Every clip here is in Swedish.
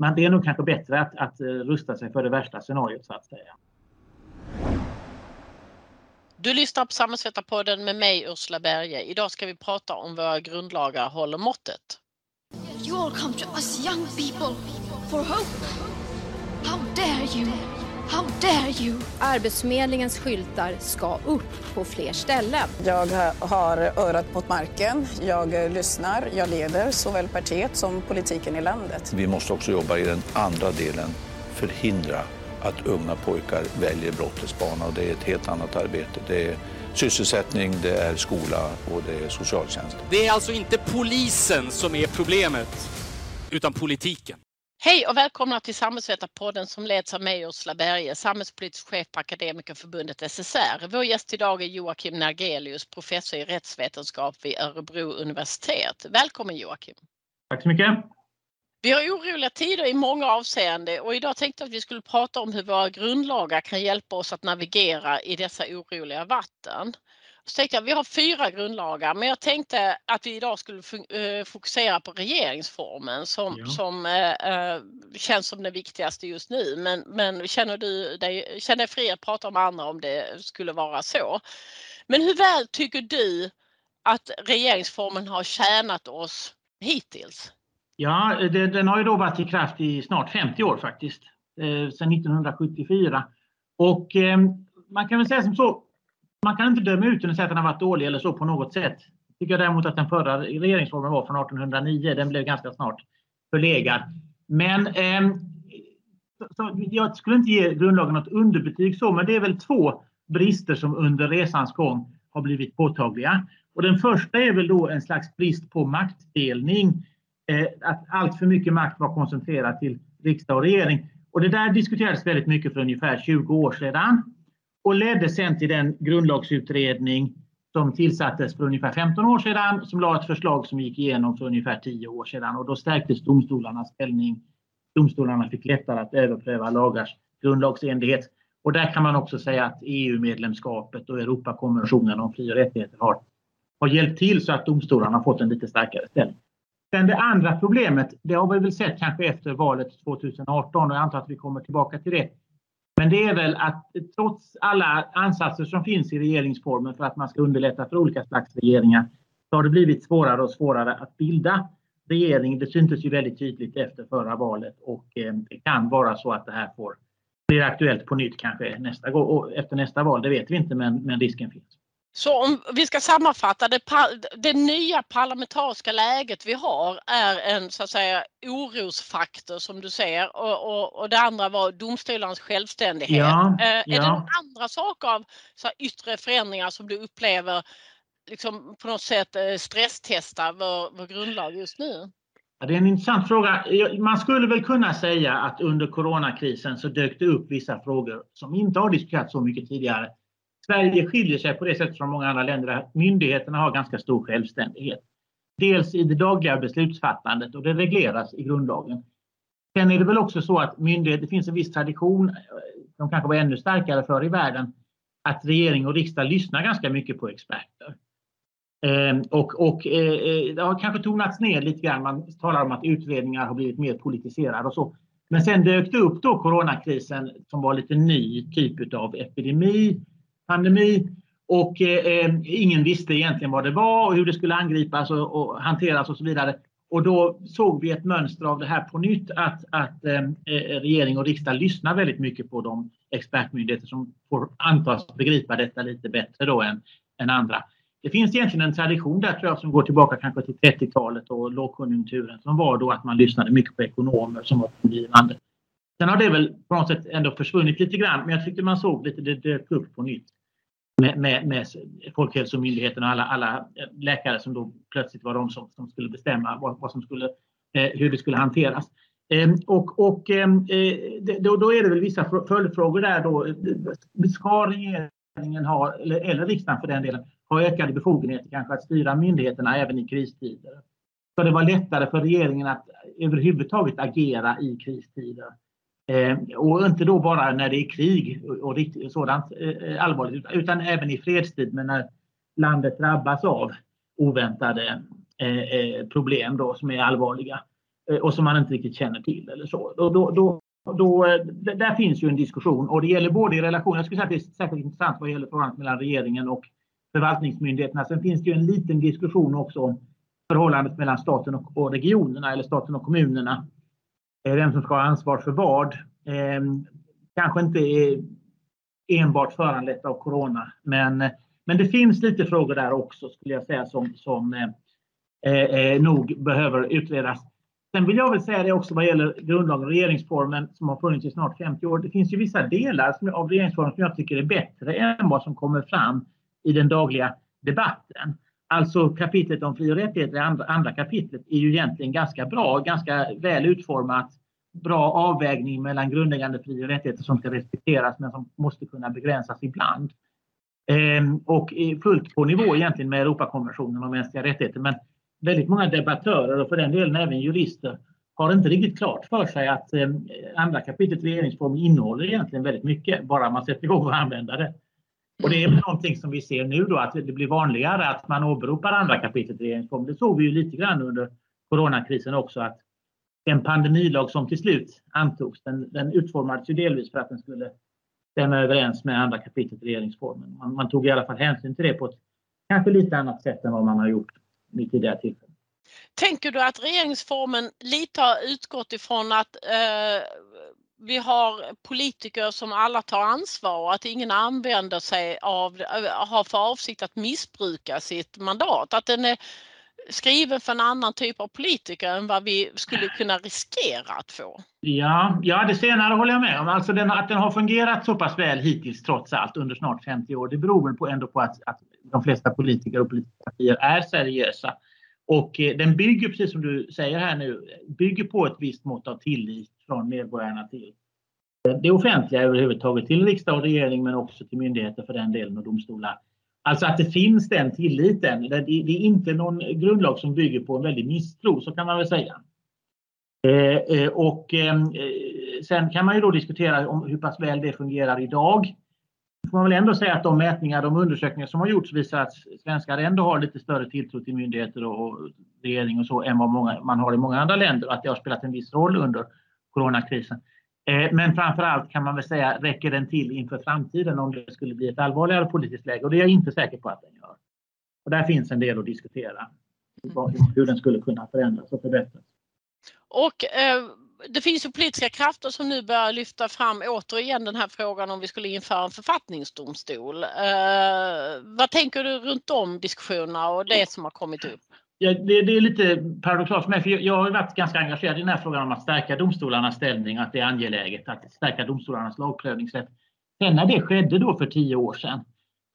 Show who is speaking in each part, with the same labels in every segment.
Speaker 1: Men det är nog kanske bättre att, att rusta sig för det värsta scenariot så att säga.
Speaker 2: Du lyssnar på Samhällsvetarpodden med mig Ursula Berge. Idag ska vi prata om våra grundlagar håller måttet. You all come to us young people for hope.
Speaker 3: How dare you? How dare you? Arbetsförmedlingens skyltar ska upp på fler ställen.
Speaker 4: Jag har örat mot marken. Jag lyssnar. Jag leder såväl partiet som politiken i landet.
Speaker 5: Vi måste också jobba i den andra delen. Förhindra att unga pojkar väljer brottets bana och det är ett helt annat arbete. Det är sysselsättning, det är skola och det är socialtjänst.
Speaker 6: Det är alltså inte polisen som är problemet, utan politiken.
Speaker 2: Hej och välkomna till Samhällsvetarpodden som leds av mig Ursula Berge, samhällspolitisk chef på Akademikerförbundet SSR. Vår gäst idag är Joakim Nergelius, professor i rättsvetenskap vid Örebro universitet. Välkommen Joakim!
Speaker 1: Tack så mycket!
Speaker 2: Vi har oroliga tider i många avseenden och idag tänkte jag att vi skulle prata om hur våra grundlagar kan hjälpa oss att navigera i dessa oroliga vatten. Så tänkte jag, vi har fyra grundlagar men jag tänkte att vi idag skulle eh, fokusera på regeringsformen som, ja. som äh, känns som det viktigaste just nu. Men, men känner du dig, känner fri att prata om andra om det skulle vara så. Men hur väl tycker du att regeringsformen har tjänat oss hittills?
Speaker 1: Ja, det, den har ju då varit i kraft i snart 50 år faktiskt. Eh, sedan 1974. Och eh, man kan väl säga som så. Man kan inte döma ut den och säga att den har varit dålig eller så på något sätt. Tycker jag däremot att den förra regeringsformen var från 1809. Den blev ganska snart förlegad. Men eh, så, jag skulle inte ge grundlagen något underbetyg så, men det är väl två brister som under resans gång har blivit påtagliga. Och den första är väl då en slags brist på maktdelning Eh, att allt för mycket makt var koncentrerad till riksdag och regering. Och det där diskuterades väldigt mycket för ungefär 20 år sedan och ledde sen till den grundlagsutredning som tillsattes för ungefär 15 år sedan som lade ett förslag som gick igenom för ungefär 10 år sedan och då stärktes domstolarnas ställning. Domstolarna fick lättare att överpröva lagars grundlagsenlighet. Och där kan man också säga att EU-medlemskapet och Europakonventionen om fri och rättigheter har, har hjälpt till så att domstolarna har fått en lite starkare ställning. Sen det andra problemet, det har vi väl sett kanske efter valet 2018 och jag antar att vi kommer tillbaka till det. Men det är väl att trots alla ansatser som finns i regeringsformen för att man ska underlätta för olika slags regeringar så har det blivit svårare och svårare att bilda regering. Det syntes ju väldigt tydligt efter förra valet och eh, det kan vara så att det här får bli aktuellt på nytt kanske nästa gång. efter nästa val, det vet vi inte men, men risken finns.
Speaker 2: Så om vi ska sammanfatta det, det nya parlamentariska läget vi har är en så att säga orosfaktor som du ser och, och, och det andra var domstolarnas självständighet. Ja, eh, är ja. det några andra saker av så yttre förändringar som du upplever liksom på något sätt eh, stresstestar vår, vår grundlag just nu?
Speaker 1: Ja, det är en intressant fråga. Man skulle väl kunna säga att under coronakrisen så dök det upp vissa frågor som inte har diskuterats så mycket tidigare Sverige skiljer sig på det sättet från många andra länder att myndigheterna har ganska stor självständighet. Dels i det dagliga beslutsfattandet och det regleras i grundlagen. Sen är det väl också så att myndigheter, det finns en viss tradition, eh, som kanske var ännu starkare förr i världen, att regering och riksdag lyssnar ganska mycket på experter. Eh, och, och eh, eh, det har kanske tonats ner lite grann. Man talar om att utredningar har blivit mer politiserade och så. Men sen dök det upp då coronakrisen som var lite ny typ av epidemi pandemi och eh, eh, ingen visste egentligen vad det var och hur det skulle angripas och, och, hanteras och så vidare. Och då såg vi ett mönster av det här på nytt att, att eh, eh, regering och riksdag lyssnar väldigt mycket på de expertmyndigheter som får antas begripa detta lite bättre då än, än andra. Det finns egentligen en tradition där tror jag som går tillbaka kanske till 30-talet och lågkonjunkturen som var då att man lyssnade mycket på ekonomer som var tongivande. Sen har det väl på något sätt ändå försvunnit lite grann men jag tyckte man såg lite det dök upp på nytt med, med, med Folkhälsomyndigheten och alla, alla läkare som då plötsligt var de som, som skulle bestämma vad, vad som skulle, eh, hur det skulle hanteras. Eh, och och ehm, eh, då, då, är det väl vissa följdfrågor där då. Ska regeringen ha, eller, eller riksdagen för den delen, ha ökade befogenheter kanske att styra myndigheterna även i kristider? Ska det vara lättare för regeringen att överhuvudtaget agera i kristider? Eh, och inte då bara när det är krig och, sådant eh, allvarligt utan även i fredstid men när landet drabbas av oväntade eh, problem då som är allvarliga. och som man inte riktigt känner till eller så. Då, då, då, då, där finns ju en diskussion och det gäller både i relation, jag skulle säga att det är särskilt intressant vad gäller förhållandet mellan regeringen och förvaltningsmyndigheterna. Sen finns det ju en liten diskussion också om förhållandet mellan staten och regionerna eller staten och kommunerna. Eh, Vem som ska ha ansvar för vad. Eh, kanske inte enbart föranlett av corona. Men, men det finns lite frågor där också skulle jag säga som, som eh, eh, nog behöver utredas. Sen vill jag väl säga det också vad gäller grundlagen och regeringsformen som har funnits i snart 50 år. Det finns ju vissa delar av regeringsformen som jag tycker är bättre än vad som kommer fram i den dagliga debatten. Alltså kapitlet om fri och rättigheter, andra, andra kapitlet, är ju egentligen ganska bra, ganska väl utformat. Bra avvägning mellan grundläggande fri och rättigheter som ska respekteras men som måste kunna begränsas ibland. Ehm, och fullt på nivå egentligen med Europakonventionen om mänskliga rättigheter. Men väldigt många debattörer och för den delen även jurister har inte riktigt klart för sig att eh, andra kapitlet regeringsformen innehåller egentligen väldigt mycket, bara man sätter igång och använder det. Och det är någonting som vi ser nu då att det blir vanligare att man åberopar andra kapitlet i regeringsformen. Det såg vi ju lite grann under coronakrisen också att den pandemilag som till slut antogs, den, den utformades ju delvis för att den skulle stämma överens med andra kapitlet i regeringsformen. Man, man, tog i alla fall hänsyn till det på ett kanske lite annat sätt än vad man har gjort vid tidigare tillfällen.
Speaker 2: Tänker du att regeringsformen lite har utgått ifrån att eh, vi har politiker som alla tar ansvar och att ingen använder sig av, har för avsikt att missbruka sitt mandat. Att den är skriven för en annan typ av politiker än vad vi skulle kunna riskera att få.
Speaker 1: Ja, ja det senare håller jag med om. Alltså den, att den har fungerat så pass väl hittills trots allt under snart 50 år. Det beror väl på ändå på att, att de flesta politiker och politiska partier är seriösa. Och eh, den bygger, precis som du säger här nu, bygger på ett visst mått av tillit från medborgarna till det offentliga överhuvudtaget, till riksdag och regering men också till myndigheter för den delen och domstolar. Alltså att det finns den tilliten. Det är inte någon grundlag som bygger på en väldig misstro, så kan man väl säga. Eh, eh, och ehm, eh, sen kan man ju då diskutera om hur pass väl det fungerar idag. Får man väl ändå säga att de mätningar, de undersökningar som har gjorts visar att svenskar ändå har lite större tilltro till myndigheter och regering och så än vad många, man har i många andra länder och att det har spelat en viss roll under coronakrisen. Eh, men framför allt kan man väl säga, räcker den till inför framtiden om det skulle bli ett allvarligare politiskt läge? Och det är jag inte säker på att den gör. Och där finns en del att diskutera. Hur den skulle kunna förändras och förbättras.
Speaker 2: Och eh, det finns ju politiska krafter som nu börjar lyfta fram återigen den här frågan om vi skulle införa en författningsdomstol. Eh, vad tänker du runt de diskussionerna och det som har kommit upp?
Speaker 1: Ja, det, det, är lite paradoxalt för mig, för jag har varit ganska engagerad i den här frågan om att stärka domstolarnas ställning, att det är angeläget att stärka domstolarnas lagprövningsrätt. Sen när det skedde då för tio år sedan,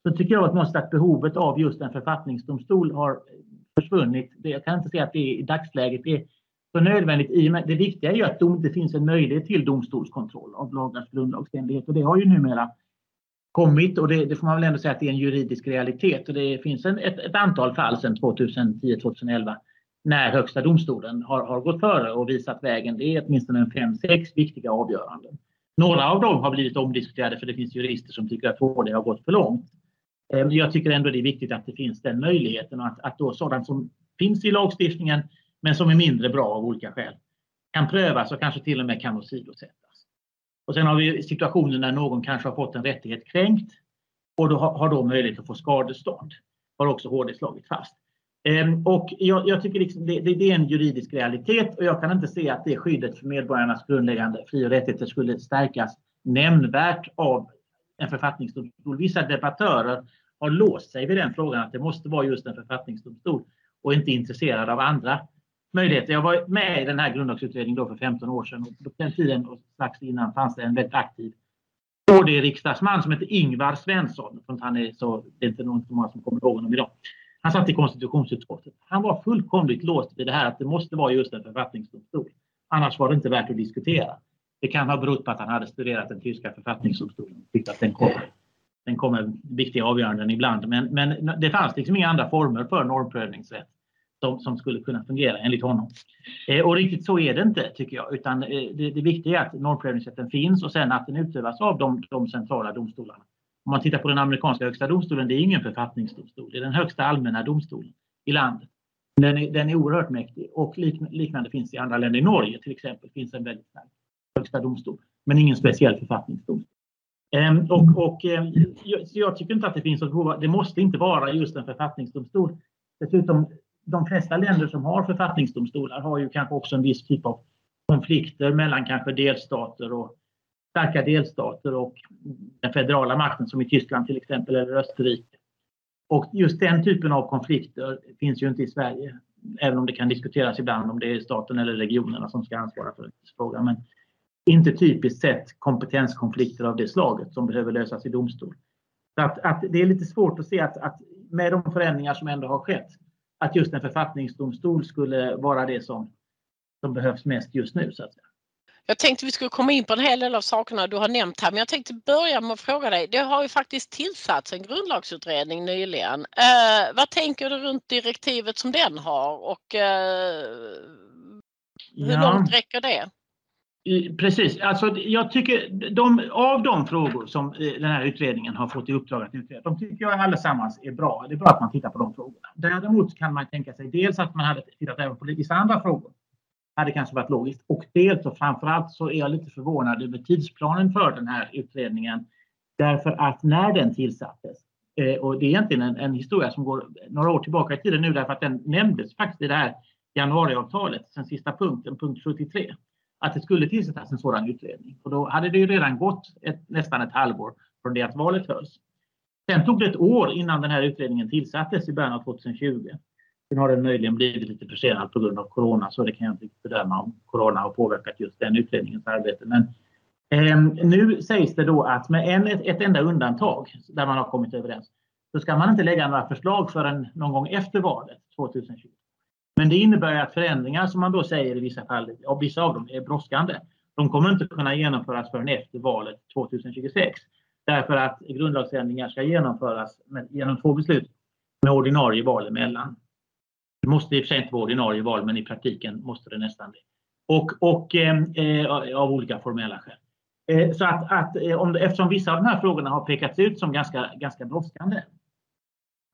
Speaker 1: så tycker jag att, att behovet av just en författningsdomstol har försvunnit. Jag kan inte säga att det i dagsläget är så nödvändigt. I det viktiga är ju att det finns en möjlighet till domstolskontroll av lagars grundlagsenlighet och det har ju numera kommit och det, det, får man väl ändå säga att det är en juridisk realitet. Och det finns en, ett, ett antal fall sedan 2010-2011 när Högsta domstolen har, har gått före och visat vägen. Det är åtminstone en fem, sex viktiga avgöranden. Några av dem har blivit omdiskuterade för det finns jurister som tycker att HD har gått för långt. Ehm, jag tycker ändå det är viktigt att det finns den möjligheten och att, att då sådant som finns i lagstiftningen men som är mindre bra av olika skäl kan prövas och kanske till och med kan åsidosättas. Och sen har vi situationen när någon kanske har fått en rättighet kränkt och då har då möjlighet att få skadestånd. Har också HD slagit fast. Ehm, och jag, jag tycker liksom det, det, det, är en juridisk realitet och jag kan inte se att det skyddet för medborgarnas grundläggande fri och rättigheter skulle stärkas nämnvärt av en författningsdomstol. Vissa debattörer har låst sig vid den frågan att det måste vara just en författningsdomstol och inte intresserade av andra möjligheter. Jag var med i den här grundlagsutredningen då för 15 år sedan och på den tiden och strax innan fanns det en väldigt aktiv KD-riksdagsman som heter Ingvar Svensson. Han är så, det är inte någon som, som kommer ihåg honom idag. Han satt i konstitutionsutskottet. Han var fullkomligt låst vid det här att det måste vara just en författningsdomstol. Annars var det inte värt att diskutera. Det kan ha berott på att han hade studerat den tyska författningsdomstolen och tyckte att den kommer, den kommer viktiga avgöranden ibland. Men, men det fanns liksom inga andra former för normprövningsrätt som, som skulle kunna fungera enligt honom. Eh, och riktigt så är det inte tycker jag, utan eh, det, det viktiga är att normprövningsrätten finns och sen att den utövas av de, de centrala domstolarna. Om man tittar på den amerikanska högsta domstolen, det är ingen författningsdomstol, det är den högsta allmänna domstolen i landet. Den är, den är oerhört mäktig och liknande finns i andra länder. I Norge till exempel finns en väldigt stark högsta domstol, men ingen speciell författningsdomstol. Ehm, och, och, ehm, jag tycker inte att det finns något behov. Det måste inte vara just en författningsdomstol. Dessutom, de flesta länder som har författningsdomstolar har ju kanske också en viss typ av konflikter mellan kanske delstater och starka delstater och den federala makten som i Tyskland till exempel eller Österrike. Och just den typen av konflikter finns ju inte i Sverige. Även om det kan diskuteras ibland om det är staten eller regionerna som ska ansvara för frågan. Men inte typiskt sett kompetenskonflikter av det slaget som behöver lösas i domstol. Så att, att det är lite svårt att se att, att, med de förändringar som ändå har skett, att just en författningsdomstol skulle vara det som, som behövs mest just nu. Så att säga.
Speaker 2: Jag tänkte vi skulle komma in på en hel del av sakerna du har nämnt här, men jag tänkte börja med att fråga dig. Det har ju faktiskt tillsatts en grundlagsutredning nyligen. Eh, vad tänker du runt direktivet som den har och eh, hur ja. långt räcker det?
Speaker 1: Precis, alltså jag tycker de, av de frågor som eh, den här utredningen har fått i uppdrag att utreda, de tycker jag allesammans är bra. Det är bra att man tittar på de frågorna. Däremot kan man tänka sig dels att man hade tittat även på vissa andra frågor. Det hade kanske varit logiskt. Och dels och framförallt så är jag lite förvånad över tidsplanen för den här utredningen. Därför att när den tillsattes, eh, och det är egentligen en, en historia som går några år tillbaka i tiden nu därför att den nämndes faktiskt i det här januariavtalet, den sista punkten, punkt 73 att det skulle tillsättas en sådan utredning. Och då hade det ju redan gått ett, nästan ett halvår från det att valet hölls. Sen tog det ett år innan den här utredningen tillsattes i början av 2020. Sen har den möjligen blivit lite försenad på grund av corona så det kan jag inte bedöma om corona har påverkat just den utredningens arbete. Men eh, nu sägs det då att med en, ett, ett enda undantag där man har kommit överens så ska man inte lägga några förslag förrän någon gång efter valet 2020. Men det innebär att förändringar som man då säger i vissa fall, och vissa av dem är brådskande, de kommer inte kunna genomföras förrän efter valet 2026. Därför att grundlagsändringar ska genomföras med, genom två beslut med ordinarie val emellan. Det måste i och för sig inte vara ordinarie val, men i praktiken måste det nästan bli. Och, och eh, eh av olika formella skäl. Eh, så att, att eh, om, eftersom vissa av de här frågorna har pekats ut som ganska, ganska brådskande,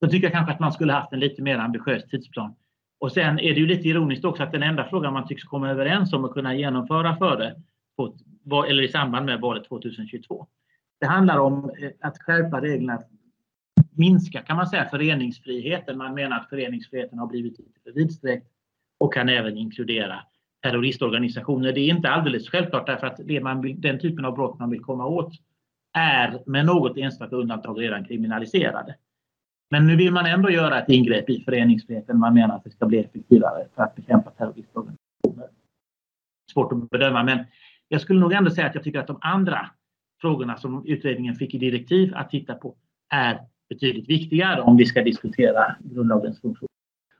Speaker 1: så tycker jag kanske att man skulle haft en lite mer ambitiös tidsplan och sen är det ju lite ironiskt också att den enda frågan man tycks komma överens om att kunna genomföra före eller i samband med valet 2022. Det handlar om eh, att skärpa reglerna, minska kan man säga föreningsfriheten. Man menar att föreningsfriheten har blivit lite vidsträckt och kan även inkludera terroristorganisationer. Det är inte alldeles självklart därför att det man vill, den typen av brott man vill komma åt är med något enstaka undantag redan kriminaliserade. Men nu vill man ändå göra ett ingrepp i föreningsfriheten. Man menar att det ska bli effektivare för att bekämpa terroristorganisationer. Svårt att bedöma, men jag skulle nog ändå säga att jag tycker att de andra frågorna som utredningen fick i direktiv att titta på är betydligt viktigare om vi ska diskutera grundlagens funktion.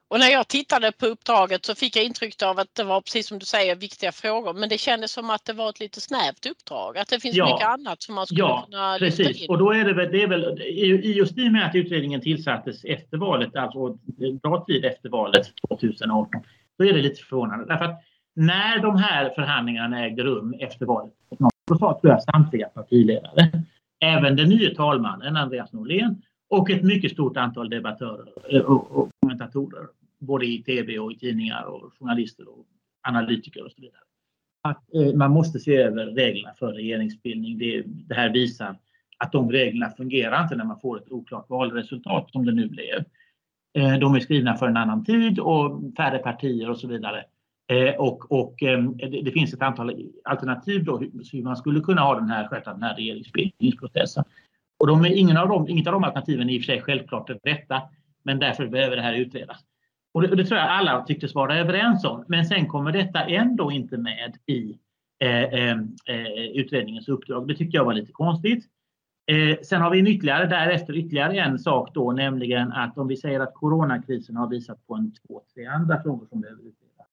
Speaker 2: Och när jag tittade på uppdraget så fick jag intrycket av att det var precis som du säger viktiga frågor men det kändes som att det var ett lite snävt uppdrag. Att det finns ja, mycket annat som man skulle ja, kunna
Speaker 1: precis. In. Och då är det väl, det är väl just i och med att utredningen tillsattes efter valet, alltså bra tid efter valet 2018, då är det lite förvånande. Därför att när de här förhandlingarna ägde rum efter valet, då sa tror jag samtliga partiledare, även den nya talmannen Andreas Norlén och ett mycket stort antal debattörer eh, och kommentatorer både i tv och i tidningar och journalister och analytiker och så vidare. Att eh, man måste se över reglerna för regeringsbildning. Det, det här visar att de reglerna fungerar inte när man får ett oklart valresultat som det nu blev. Eh, de är skrivna för en annan tid och färre partier och så vidare. Och, och ehm, det, det, finns ett antal alternativ då hur man skulle kunna ha den här, sköta den här regeringsbildningsprocessen. Och de är, ingen av dem, inget av de alternativen är i och för sig självklart det rätta, men därför behöver det här utredas. Och det, och det, tror jag alla tycktes vara överens om. Men sen kommer detta ändå inte med i eh, eh, eh, utredningens uppdrag. Det tyckte jag var lite konstigt. Eh, sen har vi en ytterligare, därefter ytterligare en sak då, nämligen att om vi säger att coronakrisen har visat på en två, tre andra frågor som behöver utredas.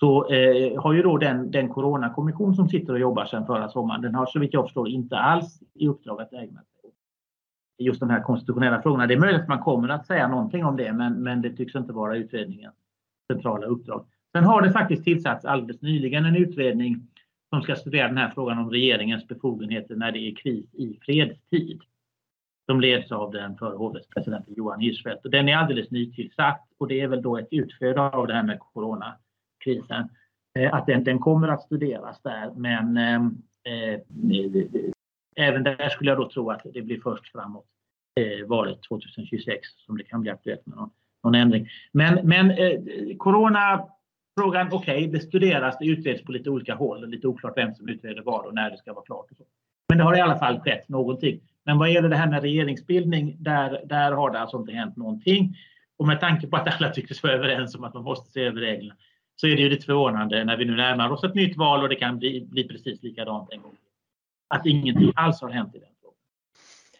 Speaker 1: Så eh, har ju då den, den coronakommission som sitter och jobbar sedan förra sommaren, den har så vitt jag förstår inte alls i uppdrag att ägna sig just de här konstitutionella frågorna. Det är möjligt att man kommer att säga någonting om det, men, men det tycks inte vara utredningens centrala uppdrag. Sen har det faktiskt tillsatts alldeles nyligen en utredning som ska studera den här frågan om regeringens befogenheter när det är kris i fredstid. som leds av den förre hovrättspresidenten Johan Hirschfeldt. Och den är alldeles nytillsatt och det är väl då ett utflöde av det här med coronakrisen. Eh, att den, den kommer att studeras där men eh, eh även där skulle jag då tro att det blir först framåt eh, valet 2026 som det kan bli aktuellt med någon, någon ändring. Men, men eh, coronafrågan, okej, okay, det studeras, det utreds på lite olika håll. Lite oklart vem som utreder vad och när det ska vara klart. Och så. Men det har i alla fall skett någonting. Men vad gäller det här med regeringsbildning, där, där har det alltså inte hänt någonting. Och med tanke på att alla tycktes vara överens om att man måste se över reglerna så är det ju lite förvånande när vi nu närmar oss ett nytt val och det kan bli, bli precis likadant en gång att ingenting alls har hänt i den frågan.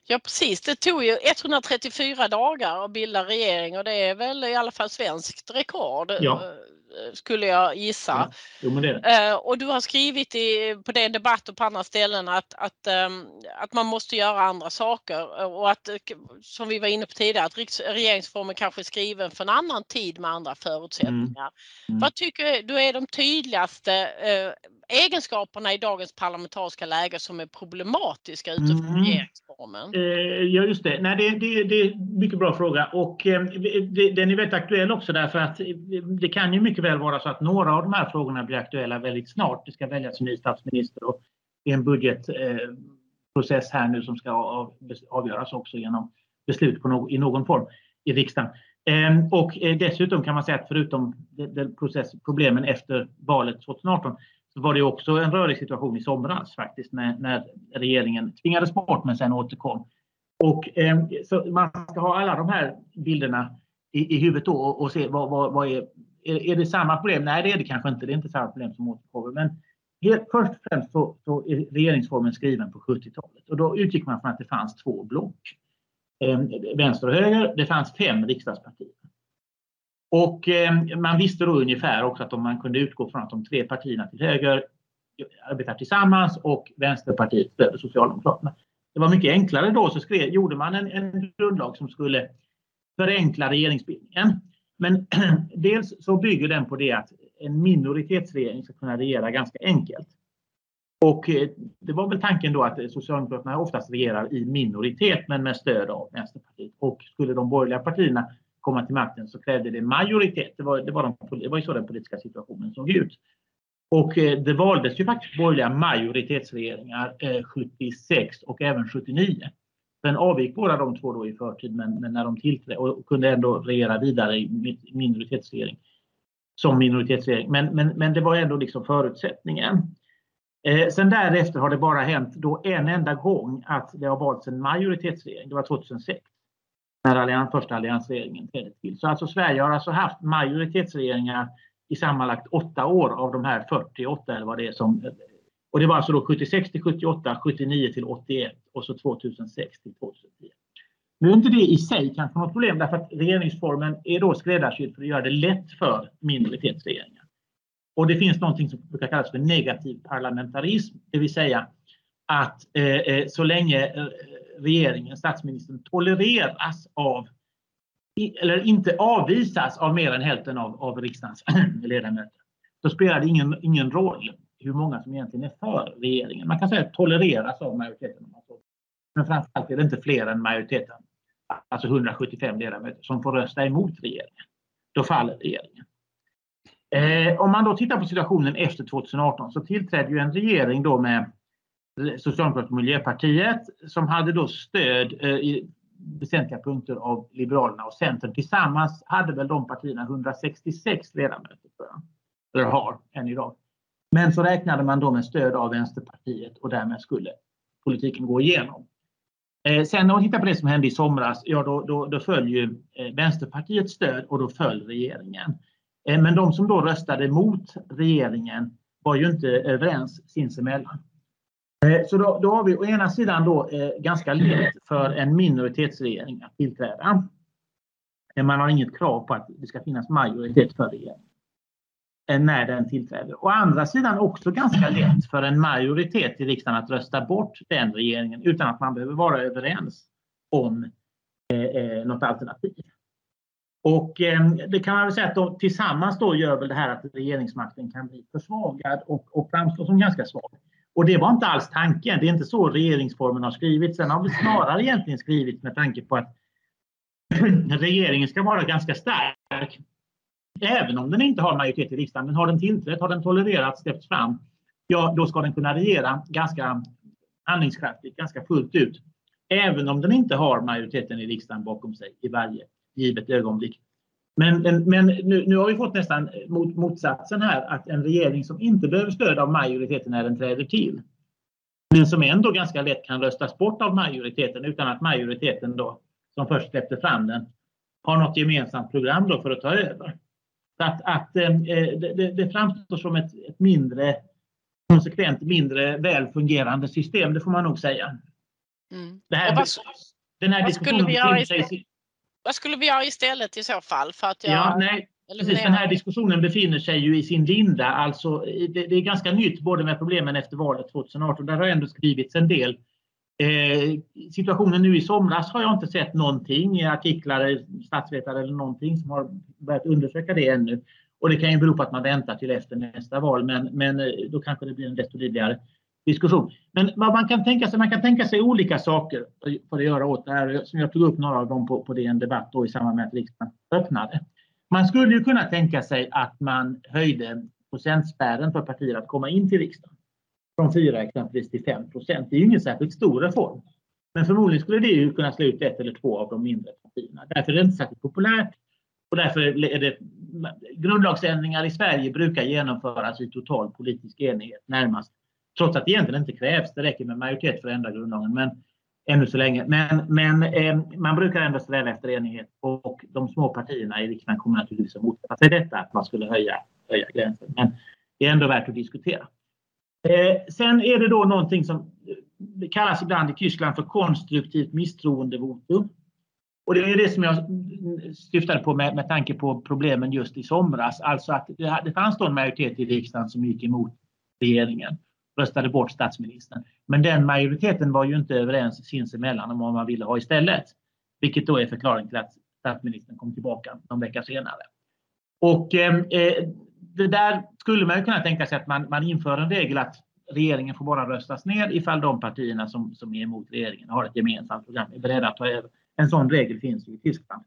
Speaker 2: Ja precis, det tog ju 134 dagar att bilda regering och det är väl i alla fall svenskt rekord. Ja. Eh, skulle jag gissa. Ja.
Speaker 1: Jo,
Speaker 2: uh, och du har skrivit i, på den debatt och på andra ställen att, att, um, att man måste göra andra saker och att, som vi var inne på tidigare, att regeringsformen kanske är skriven för en annan tid med andra förutsättningar. Mm. Mm. Vad tycker du är de tydligaste egenskaperna i dagens parlamentariska läge som är problematiska utifrån mm. regeringsformen?
Speaker 1: Uh, ja, just det. Nej, det, det, det är en mycket bra fråga och det, den är väldigt aktuell också därför att det kan ju mycket väl vara så att några av de här frågorna blir aktuella väldigt snart. Det ska väljas en ny statsminister och det är en budgetprocess här nu som ska avgöras också genom beslut no i någon form i riksdagen. Ehm, och eh, dessutom kan man säga att förutom process, problemen efter valet 2018 så var det också en rörig situation i somras faktiskt när, när regeringen tvingades bort men sen återkom. Och, eh, så man ska ha alla de här bilderna i, i huvudet då och, och se vad, vad, vad, är är, är det samma problem? Nej, det är det kanske inte. Det är inte samma problem som återkommer. Men helt, först och främst så, så är regeringsformen skriven på 70-talet och då utgick man från att det fanns två block. Eh, vänster och höger. Det fanns fem riksdagspartier. Och eh, man visste då ungefär också att om man kunde utgå från att de tre partierna till höger arbetar tillsammans och Vänsterpartiet stöder Socialdemokraterna. Det var mycket enklare då så skrev, gjorde man en, en grundlag som skulle förenkla regeringsbildningen. Men dels så bygger den på det att en minoritetsregering ska kunna regera ganska enkelt. Och eh, det var väl tanken då att Socialdemokraterna oftast regerar i minoritet men med stöd av Vänsterpartiet. Och skulle de borgerliga partierna komma till makten så krävde det majoritet. Det var, det var, de, det var ju så den politiska situationen såg ut. Och eh, det valdes ju faktiskt borgerliga majoritetsregeringar eh, 76 och även 79. Sen avgick båda de två då i förtid men, men när de tillträdde och kunde ändå regera vidare i minoritetsregering. Som minoritetsregering. Men, men, men det var ändå liksom förutsättningen. Eh, sen därefter har det bara hänt då en enda gång att det har valts en majoritetsregering. Det var 2006. När allians, första alliansregeringen trädde till. Så alltså Sverige har alltså haft majoritetsregeringar i sammanlagt åtta år av de här 48 eller vad det är som och det var alltså då 76 till 78, 79 till 81 och så 2006 till 2010. Nu är inte det i sig kanske något problem därför att regeringsformen är då skräddarsydd för att göra det lätt för minoritetsregeringar. Och det finns någonting som brukar kallas för negativ parlamentarism, det vill säga att eh, eh så länge eh, regeringen, statsministern, tolereras av eller inte avvisas av mer än hälften av, av riksdagens ledamöter, Då spelar det ingen, ingen roll hur många som egentligen är för regeringen. Man kan säga tolereras av majoriteten. Men framförallt är det inte fler än majoriteten, alltså 175 ledamöter, som får rösta emot regeringen. Då faller regeringen. Eh, om man då tittar på situationen efter 2018 så tillträdde ju en regering då med Socialdemokraterna och Miljöpartiet som hade då stöd eh, i väsentliga punkter av Liberalerna och Centern. Tillsammans hade väl de partierna 166 ledamöter, eller har än idag. Men så räknade man då med stöd av Vänsterpartiet och därmed skulle politiken gå igenom. Eh, sen när man tittar på det som hände i somras, ja då, då, då föll ju eh, Vänsterpartiets stöd och då föll regeringen. Eh, men de som då röstade mot regeringen var ju inte överens sinsemellan. Eh, så då, då har vi å ena sidan då eh, ganska lätt för en minoritetsregering att tillträda. Man har inget krav på att det ska finnas majoritet för regeringen eh, när den tillträder. Å andra sidan också ganska lätt för en majoritet i riksdagen att rösta bort den regeringen utan att man behöver vara överens om eh, eh, något alternativ. Och eh, det kan man väl säga att de, tillsammans då gör väl det här att regeringsmakten kan bli försvagad och, och framstå som ganska svag. Och det var inte alls tanken. Det är inte så regeringsformen har skrivits. Sen har vi snarare egentligen skrivit med tanke på att regeringen ska vara ganska stark. Även om den inte har majoritet i riksdagen. Men har den tillträtt, har den tolererats, släppts fram, ja då ska den kunna regera ganska handlingskraftigt, ganska fullt ut. Även om den inte har majoriteten i riksdagen bakom sig i varje givet ögonblick. Men, men nu, nu, har vi fått nästan mot, motsatsen här, att en regering som inte behöver stöd av majoriteten när den träder till, men som ändå ganska lätt kan röstas bort av majoriteten utan att majoriteten då, som först släppte fram den, har något gemensamt program då för att ta över. Så att, att eh, det, det, framstår som ett, ett mindre konsekvent, mindre väl fungerande system, det får man nog säga.
Speaker 2: Mm. Det här, den här diskussionen befinner sig vad skulle vi göra istället i så fall? För att jag,
Speaker 1: ja, nej, precis, den här diskussionen befinner sig ju i sin linda. Alltså, det, det, är ganska nytt både med problemen efter valet 2018. Där har ändå skrivits en del. Eh, situationen nu i somras har jag inte sett någonting i artiklar, statsvetare eller någonting som har börjat undersöka det ännu. Och det kan ju bero på att man väntar till efter nästa val, men, men eh, då kanske det blir en desto livligare diskussion. Men vad man kan tänka sig, man kan tänka sig olika saker för att göra åt det här, som jag tog upp några av dem på, på DN debatt då i samband med att riksdagen öppnade. Man skulle ju kunna tänka sig att man höjde procentspärren för partier att komma in till riksdagen. Från 4 exempelvis till 5 procent. Det är ju ingen särskilt stor reform. Men förmodligen skulle det ju kunna slå ut ett eller två av de mindre partierna. Därför är det inte särskilt populärt. Och därför är det grundlagsändringar i Sverige brukar genomföras i total politisk enighet närmast Trots att det egentligen inte krävs. Det räcker med majoritet för att ändra grundlagen. Men, ännu så länge. Men, men eh, man brukar ändå sträva efter enighet och de små partierna i riksdagen kommer naturligtvis att motsätta sig detta att man skulle höja, höja gränsen. Men det är ändå värt att diskutera. Eh, sen är det då någonting som eh, kallas ibland i Tyskland för konstruktivt misstroendevotum. Och det är det som jag mm, syftade på med, med tanke på problemen just i somras. Alltså att det, det fanns då en majoritet i riksdagen som gick emot regeringen röstade bort statsministern. Men den majoriteten var ju inte överens sinsemellan om vad man ville ha istället. Vilket då är förklaringen till att statsministern kom tillbaka någon vecka senare. Och eh, eh det där skulle man kunna tänka sig att man, man inför en regel att regeringen får bara röstas ner ifall de partierna som, som är emot regeringen har ett gemensamt program, är beredda att ta över. En sån regel finns ju i Tyskland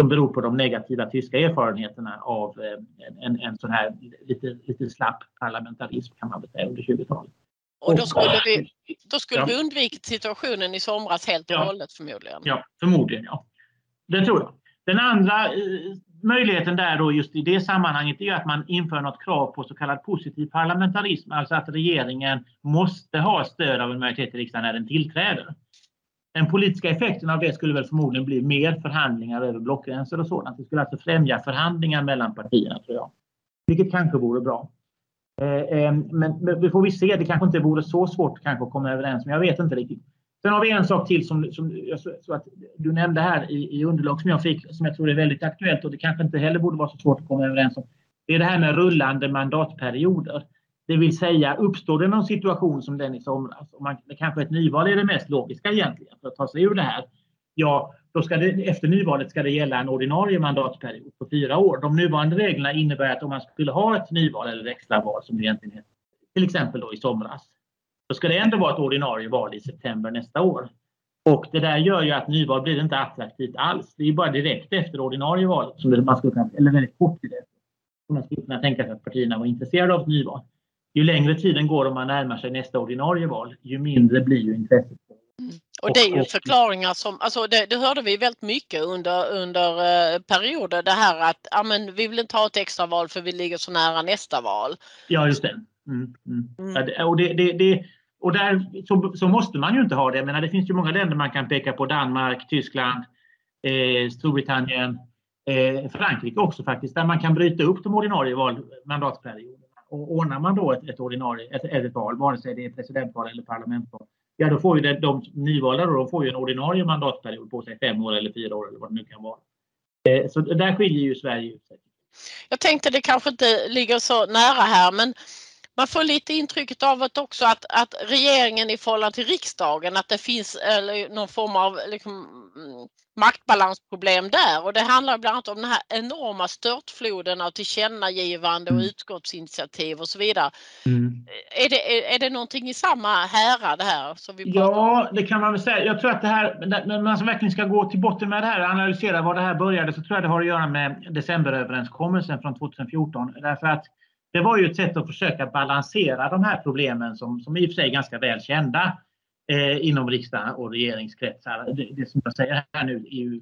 Speaker 1: som beror på de negativa tyska erfarenheterna av eh, en, en sån här lite, lite slapp parlamentarism kan man väl säga under 20-talet.
Speaker 2: Och då skulle vi, då skulle ja. vi undvikit situationen i somras helt och ja. hållet förmodligen?
Speaker 1: Ja, förmodligen ja. Det tror jag. Den andra eh, möjligheten där då just i det sammanhanget är att man inför något krav på så kallad positiv parlamentarism, alltså att regeringen måste ha stöd av en majoritet i riksdagen när den tillträder. Den politiska effekten av det skulle väl förmodligen bli mer förhandlingar över blockgränser och sådant. Det skulle alltså främja förhandlingar mellan partierna tror jag. Vilket kanske vore bra. Eh, eh, men det får vi se. Det kanske inte vore så svårt kanske att komma överens men jag vet inte riktigt. Sen har vi en sak till som, som så att du nämnde här i, i underlag som jag fick som jag tror är väldigt aktuellt och det kanske inte heller borde vara så svårt att komma överens om. Det är det här med rullande mandatperioder. Det vill säga, uppstår det någon situation som den i somras, och man, kanske ett nyval är det mest logiska egentligen för att ta sig ur det här, ja, då ska det, efter nyvalet ska det gälla en ordinarie mandatperiod på fyra år. De nuvarande reglerna innebär att om man skulle ha ett nyval eller extraval som det egentligen heter, till exempel då i somras, då ska det ändå vara ett ordinarie val i september nästa år. Och det där gör ju att nyval blir inte attraktivt alls. Det är bara direkt efter ordinarie valet, som man skulle kunna, eller väldigt kort i det som man skulle kunna tänka sig att partierna var intresserade av ett nyval ju längre tiden går om man närmar sig nästa ordinarie val, ju mindre blir ju intresset.
Speaker 2: Mm. Och det är ju förklaringar som, alltså det, det hörde vi väldigt mycket under, under eh, perioder det här att ja, men vi vill inte ha ett extra val för vi ligger så nära nästa val.
Speaker 1: Ja just det. Mm, mm. mm. och det, det, det, och där så, så, måste man ju inte ha det. Jag menar, det finns ju många länder man kan peka på. Danmark, Tyskland, eh, Storbritannien, eh, Frankrike också faktiskt. Där man kan bryta upp de ordinarie val, mandatperioderna. Och ordnar man då ett, ett ordinarie ett, ett val, vare sig det är presidentval eller parlamentsval, ja då får ju det, de nyvalda då, får ju en ordinarie mandatperiod på sig, fem år eller fyra år eller vad det nu kan vara. Eh, så där skiljer ju Sverige ut sig.
Speaker 2: Jag tänkte det kanske inte ligger så nära här men man får lite intrycket av att också att, att regeringen i förhållande till riksdagen, att det finns någon form av liksom, mm, maktbalansproblem där och det handlar bland annat om den här enorma störtfloden av tillkännagivande och mm. utskottsinitiativ och så vidare. Mm. Är, det, är, är det någonting i samma härad här? Som vi
Speaker 1: ja, det kan man väl säga. Jag tror att det här, när man verkligen ska gå till botten med det här och analysera var det här började så tror jag det har att göra med decemberöverenskommelsen från 2014. Därför att det var ju ett sätt att försöka balansera de här problemen som, som i och för sig är ganska väl kända eh, inom riksdag och regeringskretsar. Det, det, som jag säger här nu är ju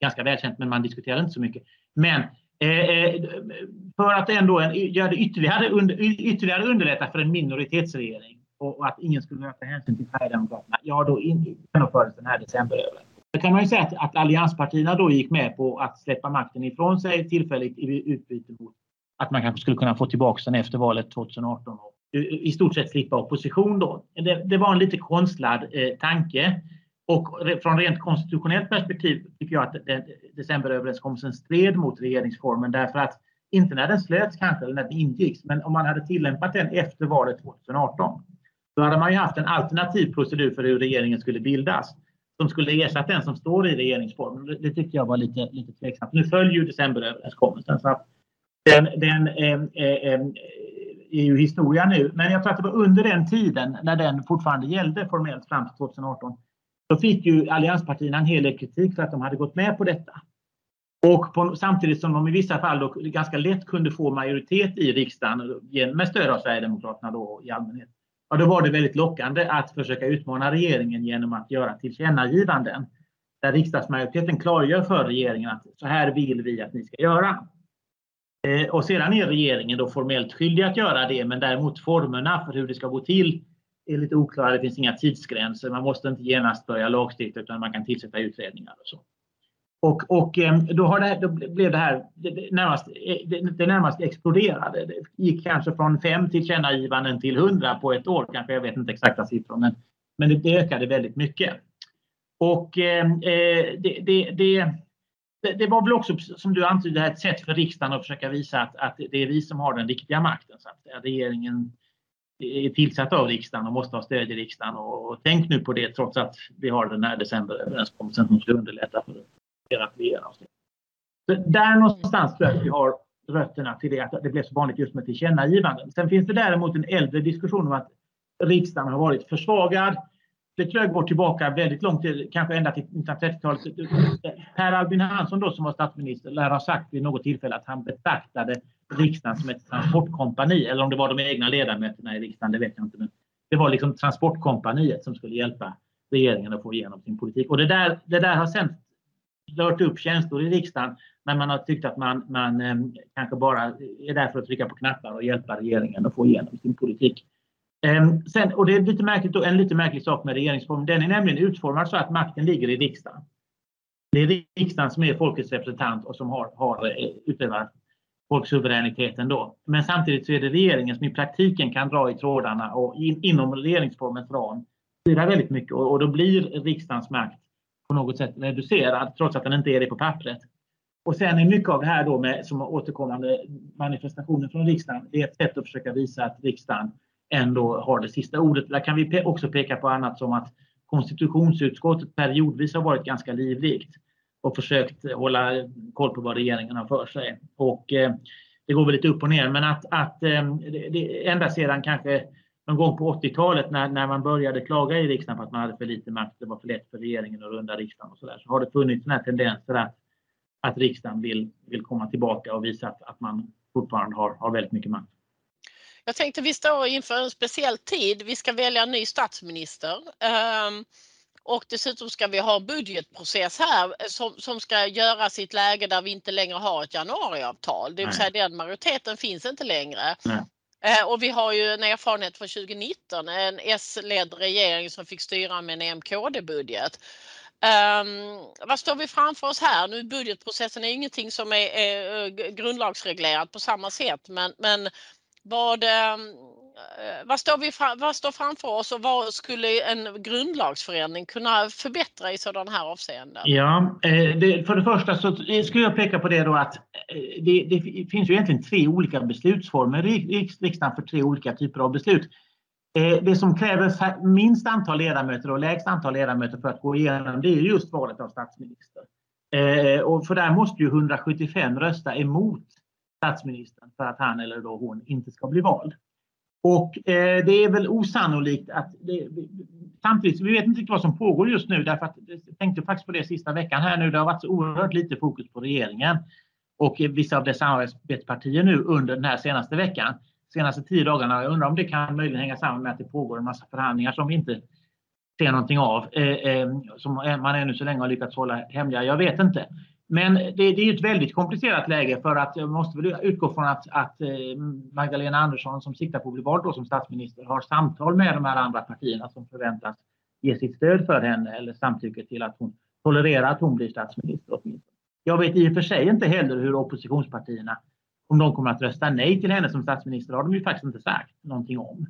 Speaker 1: ganska välkänt men man diskuterar inte så mycket. Men eh, eh, för att ändå en, göra det ytterligare, under, ytterligare underlätta för en minoritetsregering och, och att ingen skulle ta hänsyn till Sverigedemokraterna, ja då genomfördes den här decemberöverenskommelsen. Då kan man ju säga att, att allianspartierna då gick med på att släppa makten ifrån sig tillfälligt i utbyte mot att man kanske skulle kunna få tillbaka den efter valet 2018 och i stort sett slippa opposition då. Det, det var en lite konstlad eh, tanke. Och från rent konstitutionellt perspektiv tycker jag att den, decemberöverenskommelsen stred mot regeringsformen därför att inte när den slöts kanske eller när den ingicks, men om man hade tillämpat den efter valet 2018 då hade man ju haft en alternativ procedur för hur regeringen skulle bildas som skulle ersätta den som står i regeringsformen. Det, tyckte jag var lite, lite tveksamt. Nu följer ju decemberöverenskommelsen så att den, den eh, eh, eh, är ju historia nu. Men jag tror att det var under den tiden när den fortfarande gällde formellt fram till 2018. Då fick ju allianspartierna en hel del kritik för att de hade gått med på detta. Och på, samtidigt som de i vissa fall då ganska lätt kunde få majoritet i riksdagen med stöd av Sverigedemokraterna då i allmänhet. Ja, då var det väldigt lockande att försöka utmana regeringen genom att göra tillkännagivanden där riksdagsmajoriteten klargör för regeringen att så här vill vi att ni ska göra. Eh, och sedan är regeringen då formellt skyldig att göra det, men däremot formerna för hur det ska gå till är lite oklara. Det finns inga tidsgränser. Man måste inte genast börja lagstifta utan man kan tillsätta utredningar och så. Och, och eh, då, har det, då blev det här det närmast, eh, det, närmast exploderade. Det gick kanske från fem tillkännagivanden till hundra på ett år kanske. Jag vet inte exakta siffror, men, men det, det ökade väldigt mycket. Och eh, eh det, det det, det, var väl också, som du antydde, ett sätt för riksdagen att försöka visa att, att det är vi som har den riktiga makten. Så att regeringen är tillsatt av riksdagen och måste ha stöd i riksdagen. Och, och tänk nu på det trots att vi har den här decemberöverenskommelsen som ska underlätta för er att regera. Där någonstans tror jag att vi har rötterna till det att det blev så vanligt just med tillkännagivanden. Sen finns det däremot en äldre diskussion om att riksdagen har varit försvagad det tror jag går tillbaka väldigt långt, till, kanske ända till 1930-talet. Per Albin Hansson då som var statsminister lär ha sagt vid något tillfälle att han betraktade riksdagen som ett transportkompani. Eller om det var de egna ledamöterna i riksdagen, det vet jag inte. Men det var liksom transportkompaniet som skulle hjälpa regeringen att få igenom sin politik. Och det där, det där har sen rört upp känslor i riksdagen när man har tyckt att man, man eh, kanske bara är där för att trycka på knappar och hjälpa regeringen att få igenom sin politik. Ehm, sen, och det är lite märkligt, en lite märklig sak med regeringsformen. Den är nämligen utformad så att makten ligger i riksdagen. Det är riksdagen som är folkets representant och som har, har eh, utövar folksuveräniteten då. Men samtidigt så är det regeringen som i praktiken kan dra i trådarna och in, inom regeringsformens ram styra väldigt mycket och, och då blir riksdagens makt på något sätt reducerad trots att den inte är det på pappret. Och sen är mycket av det här då med som återkommande manifestationer från riksdagen, det är ett sätt att försöka visa att riksdagen ändå har det sista ordet. Där kan vi också peka på annat som att konstitutionsutskottet periodvis har varit ganska livligt och försökt hålla koll på vad regeringen har för sig. Och eh, det går väl lite upp och ner, men att, att eh, det, ända sedan kanske någon gång på 80-talet när, när man började klaga i riksdagen på att man hade för lite makt, det var för lätt för regeringen att runda riksdagen och så där, så har det funnits den här tendensen att, att riksdagen vill, vill komma tillbaka och visa att, att man fortfarande har, har väldigt mycket makt.
Speaker 2: Jag tänkte vi står inför en speciell tid. Vi ska välja en ny statsminister. Um, och dessutom ska vi ha budgetprocess här som, som ska göras i ett läge där vi inte längre har ett januariavtal. Det vill säga den majoriteten finns inte längre. Uh, och vi har ju en erfarenhet från 2019, en S-ledd regering som fick styra med en EMKD-budget. Um, vad står vi framför oss här? Nu budgetprocessen är ingenting som är, är grundlagsreglerat på samma sätt men, men vad, ehm, eh, vad står, vi fram, vad står framför oss och vad skulle en grundlagsförändring kunna förbättra i sådana här avseenden?
Speaker 1: Ja, eh, det, för det första så eh, skulle jag peka på det då att det, det finns ju egentligen tre olika beslutsformer i riksdagen för tre olika typer av beslut. Det som kräver minst antal ledamöter och lägst antal ledamöter för att gå igenom det är just valet av statsminister. Och för där måste ju 175 rösta emot statsministern för att han eller då hon inte ska bli vald. Och eh, det är väl osannolikt att det, samtidigt, vi vet inte riktigt vad som pågår just nu därför att jag tänkte faktiskt på det sista veckan här nu. Det har varit så oerhört lite fokus på regeringen och vissa av dess samarbetspartier nu under den här senaste veckan. Senaste tio dagarna. Jag undrar om det kan möjligen hänga samman med att det pågår en massa förhandlingar som vi inte ser någonting av. Eh, eh, som man ännu så länge har lyckats hålla hemliga. Jag vet inte. Men det, det är ett väldigt komplicerat läge för att jag måste väl utgå från att, att eh, Magdalena Andersson som siktar på att bli vald som statsminister har samtal med de här andra partierna som förväntas ge sitt stöd för henne eller samtycke till att hon tolererar att hon blir statsminister. Jag vet i och för sig inte heller hur oppositionspartierna, om de kommer att rösta nej till henne som statsminister, har de ju faktiskt inte sagt någonting om.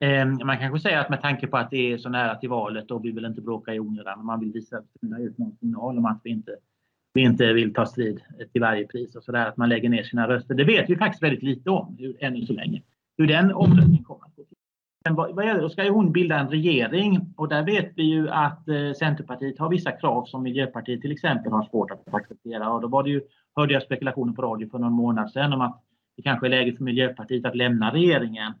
Speaker 1: Ehm, man kanske säger att med tanke på att det är så nära till valet och vi vill inte bråka i onödan, man vill visa ut någon signal om att vi inte vi inte vill ta strid till varje pris och sådär, att man lägger ner sina röster. Det vet vi faktiskt väldigt lite om hur, ännu så länge, hur den omröstningen kommer att gå till. Men vad, vad gäller, då ska ju hon bilda en regering och där vet vi ju att eh, Centerpartiet har vissa krav som Miljöpartiet till exempel har svårt att acceptera. Och då var det ju, hörde jag spekulationer på radio för någon månad sedan om att det kanske är läge för Miljöpartiet att lämna regeringen.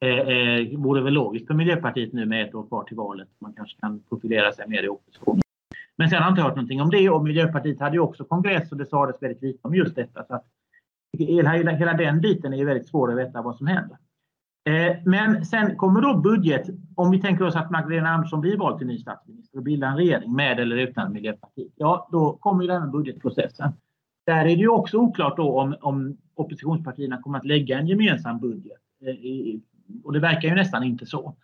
Speaker 1: Eh, eh, vore väl logiskt för Miljöpartiet nu med ett år kvar till valet. Man kanske kan profilera sig mer i opposition. Men sen har jag inte hört någonting om det och Miljöpartiet hade ju också kongress och det sades väldigt lite om just detta. Så att hela, hela den biten är ju väldigt svår att veta vad som händer. Eh, men sen kommer då budget, om vi tänker oss att Magdalena Andersson blir vald till ny statsminister och bildar en regering med eller utan Miljöpartiet. Ja, då kommer ju den här budgetprocessen. Där är det ju också oklart då om, om oppositionspartierna kommer att lägga en gemensam budget. Eh, och det verkar ju nästan inte så.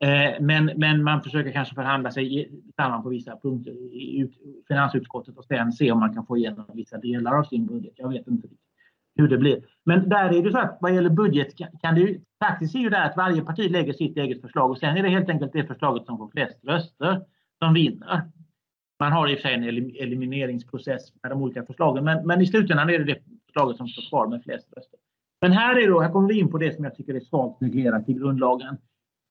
Speaker 1: Eh, men, men man försöker kanske förhandla sig samman på vissa punkter i finansutskottet och sen se om man kan få igenom vissa delar av sin budget. Jag vet inte hur det blir. Men där är det så att vad gäller budget kan det ju, praktiskt är ju det att varje parti lägger sitt eget förslag och sen är det helt enkelt det förslaget som får flest röster som vinner. Man har i och för sig en elimineringsprocess med de olika förslagen men, men i slutändan är det det förslaget som står kvar med flest röster. Men här, är då, här kommer vi in på det som jag tycker är svagt reglerat i grundlagen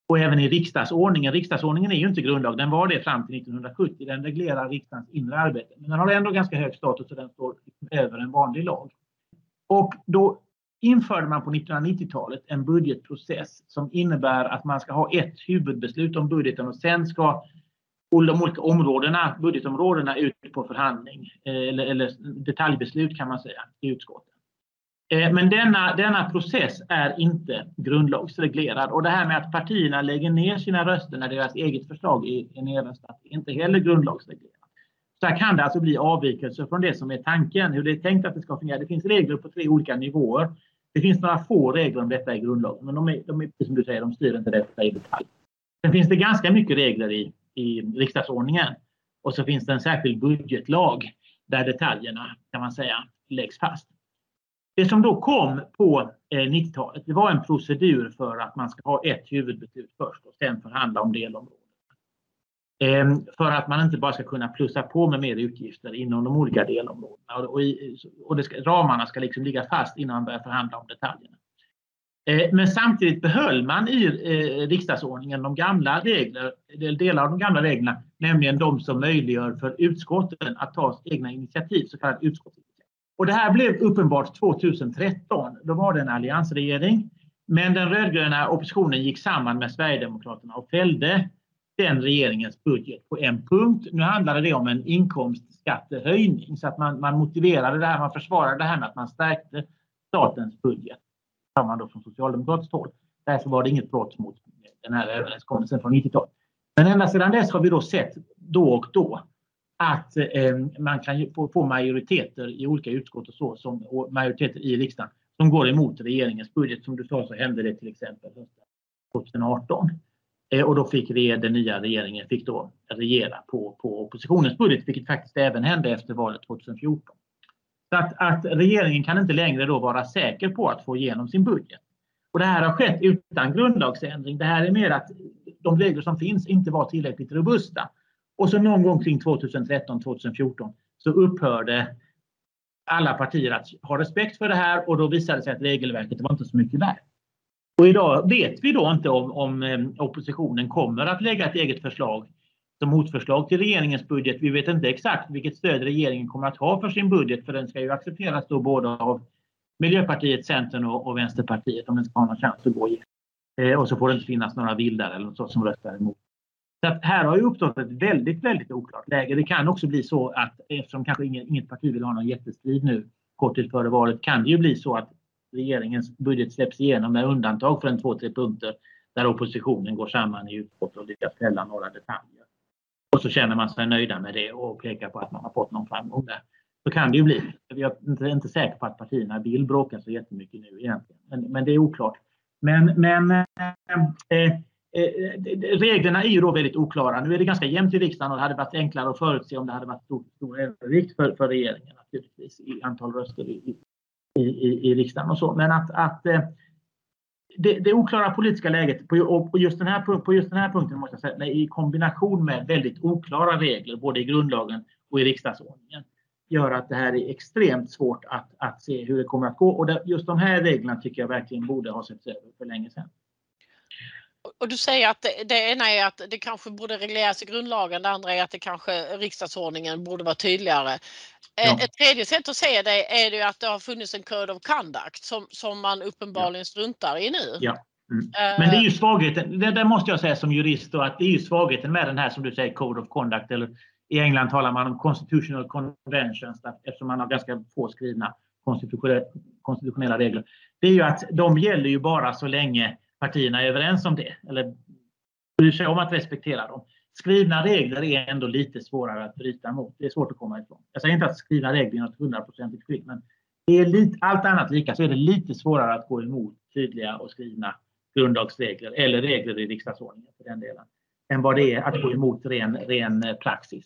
Speaker 1: och även i riksdagsordningen. Riksdagsordningen är ju inte grundlag, den var det fram till 1970. Den reglerar riksdagens inre arbete. Men den har ändå ganska hög status och den står över en vanlig lag. Och då införde man på 1990-talet en budgetprocess som innebär att man ska ha ett huvudbeslut om budgeten och sen ska de olika områdena, budgetområdena ut på förhandling eh, eller, eller detaljbeslut kan man säga i utskottet. Eh, men denna, denna process är inte grundlagsreglerad och det här med att partierna lägger ner sina röster när deras eget förslag är nedröstat är inte heller grundlagsreglerat. Så här kan det alltså bli avvikelser från det som är tanken, hur det är tänkt att det ska fungera. Det finns regler på tre olika nivåer. Det finns några få regler om detta i grundlagen, men de är, de är som du säger, de styr inte detta i detalj. Sen finns det ganska mycket regler i, i riksdagsordningen och så finns det en särskild budgetlag där detaljerna kan man säga läggs fast. Det som då kom på eh, 90-talet, det var en procedur för att man ska ha ett huvudbeslut först och sen förhandla om delområden. Ehm, för att man inte bara ska kunna plussa på med mer utgifter inom de olika delområdena. Och, i, och det ska, ramarna ska liksom ligga fast innan man börjar förhandla om detaljerna. Ehm, men samtidigt behöll man i eh, riksdagsordningen de gamla regler, delar av de gamla reglerna, nämligen de som möjliggör för utskotten att ta egna initiativ, så kallat utskottsinitiativ. Och det här blev uppenbart 2013. Då var det en alliansregering. Men den rödgröna oppositionen gick samman med Sverigedemokraterna och fällde den regeringens budget på en punkt. Nu handlade det om en inkomstskattehöjning så att man, man motiverade det här, man försvarade det här med att man stärkte statens budget. Det man då från socialdemokratiskt håll. Därför var det inget brott mot den här överenskommelsen från 90-talet. Men ända sedan dess har vi då sett då och då att eh, man kan få, majoriteter i olika utskott och så, som, och majoriteter i riksdagen som går emot regeringens budget. Som du sa så hände det till exempel 2018. Eh, och då fick den nya regeringen fick då regera på, på oppositionens budget, vilket faktiskt även hände efter valet 2014. Så att, att regeringen kan inte längre då vara säker på att få igenom sin budget. Och det här har skett utan grundlagsändring. Det här är mer att de regler som finns inte var tillräckligt robusta. Och så någon gång kring 2013-2014 så upphörde alla partier att ha respekt för det här och då visade det sig att regelverket var inte så mycket värt. Och idag vet vi då inte om, om eh, oppositionen kommer att lägga ett eget förslag som motförslag till regeringens budget. Vi vet inte exakt vilket stöd regeringen kommer att ha för sin budget för den ska ju accepteras då både av Miljöpartiet, Centern och, och Vänsterpartiet om den ska ha någon chans att gå igenom. Eh, och så får det inte finnas några vildare eller något som röstar emot. Så att här har ju uppstått ett väldigt, väldigt oklart läge. Det kan också bli så att eftersom kanske inget, inget parti vill ha någon jättestrid nu kort tid före valet kan det ju bli så att regeringens budget släpps igenom med undantag för en två, tre punkter där oppositionen går samman i utskott och lyckas fälla några detaljer. Och så känner man sig nöjda med det och pekar på att man har fått någon framgång där. Så kan det ju bli. Jag är inte, inte säker på att partierna vill bråka så jättemycket nu egentligen. Men, men det är oklart. Men, men eh, eh, Eh, eh, reglerna är ju då väldigt oklara. Nu är det ganska jämnt i riksdagen och det hade varit enklare att förutse om det hade varit stor, stor övervikt för, för regeringen naturligtvis i antal röster i, i, i, i riksdagen och så. Men att, att eh, det, det oklara politiska läget på, på, just den här, på just den här punkten måste jag säga, i kombination med väldigt oklara regler både i grundlagen och i riksdagsordningen gör att det här är extremt svårt att, att se hur det kommer att gå. Och det, just de här reglerna tycker jag verkligen borde ha setts över för länge sedan.
Speaker 2: Och du säger att det, det ena är att det kanske borde regleras i grundlagen, det andra är att det kanske riksdagsordningen borde vara tydligare. Eh, ja. Ett tredje sätt att se det är det att det har funnits en code of conduct som, som man uppenbarligen ja. struntar i nu.
Speaker 1: Ja. Mm. Men det är ju svagheten, det, det måste jag säga som jurist, då, att det är ju svagheten med den här som du säger Code of Conduct eller i England talar man om constitutional conventions eftersom man har ganska få skrivna konstitutionella regler. Det är ju att de gäller ju bara så länge partierna är överens om det eller bryr sig om att respektera dem. Skrivna regler är ändå lite svårare att bryta mot. Det är svårt att komma ifrån. Jag säger inte att skrivna regler är något hundraprocentigt skydd, men är lite, allt annat lika så är det lite svårare att gå emot tydliga och skrivna grundlagsregler eller regler i riksdagsordningen för den delen än vad det är att gå emot ren, ren praxis.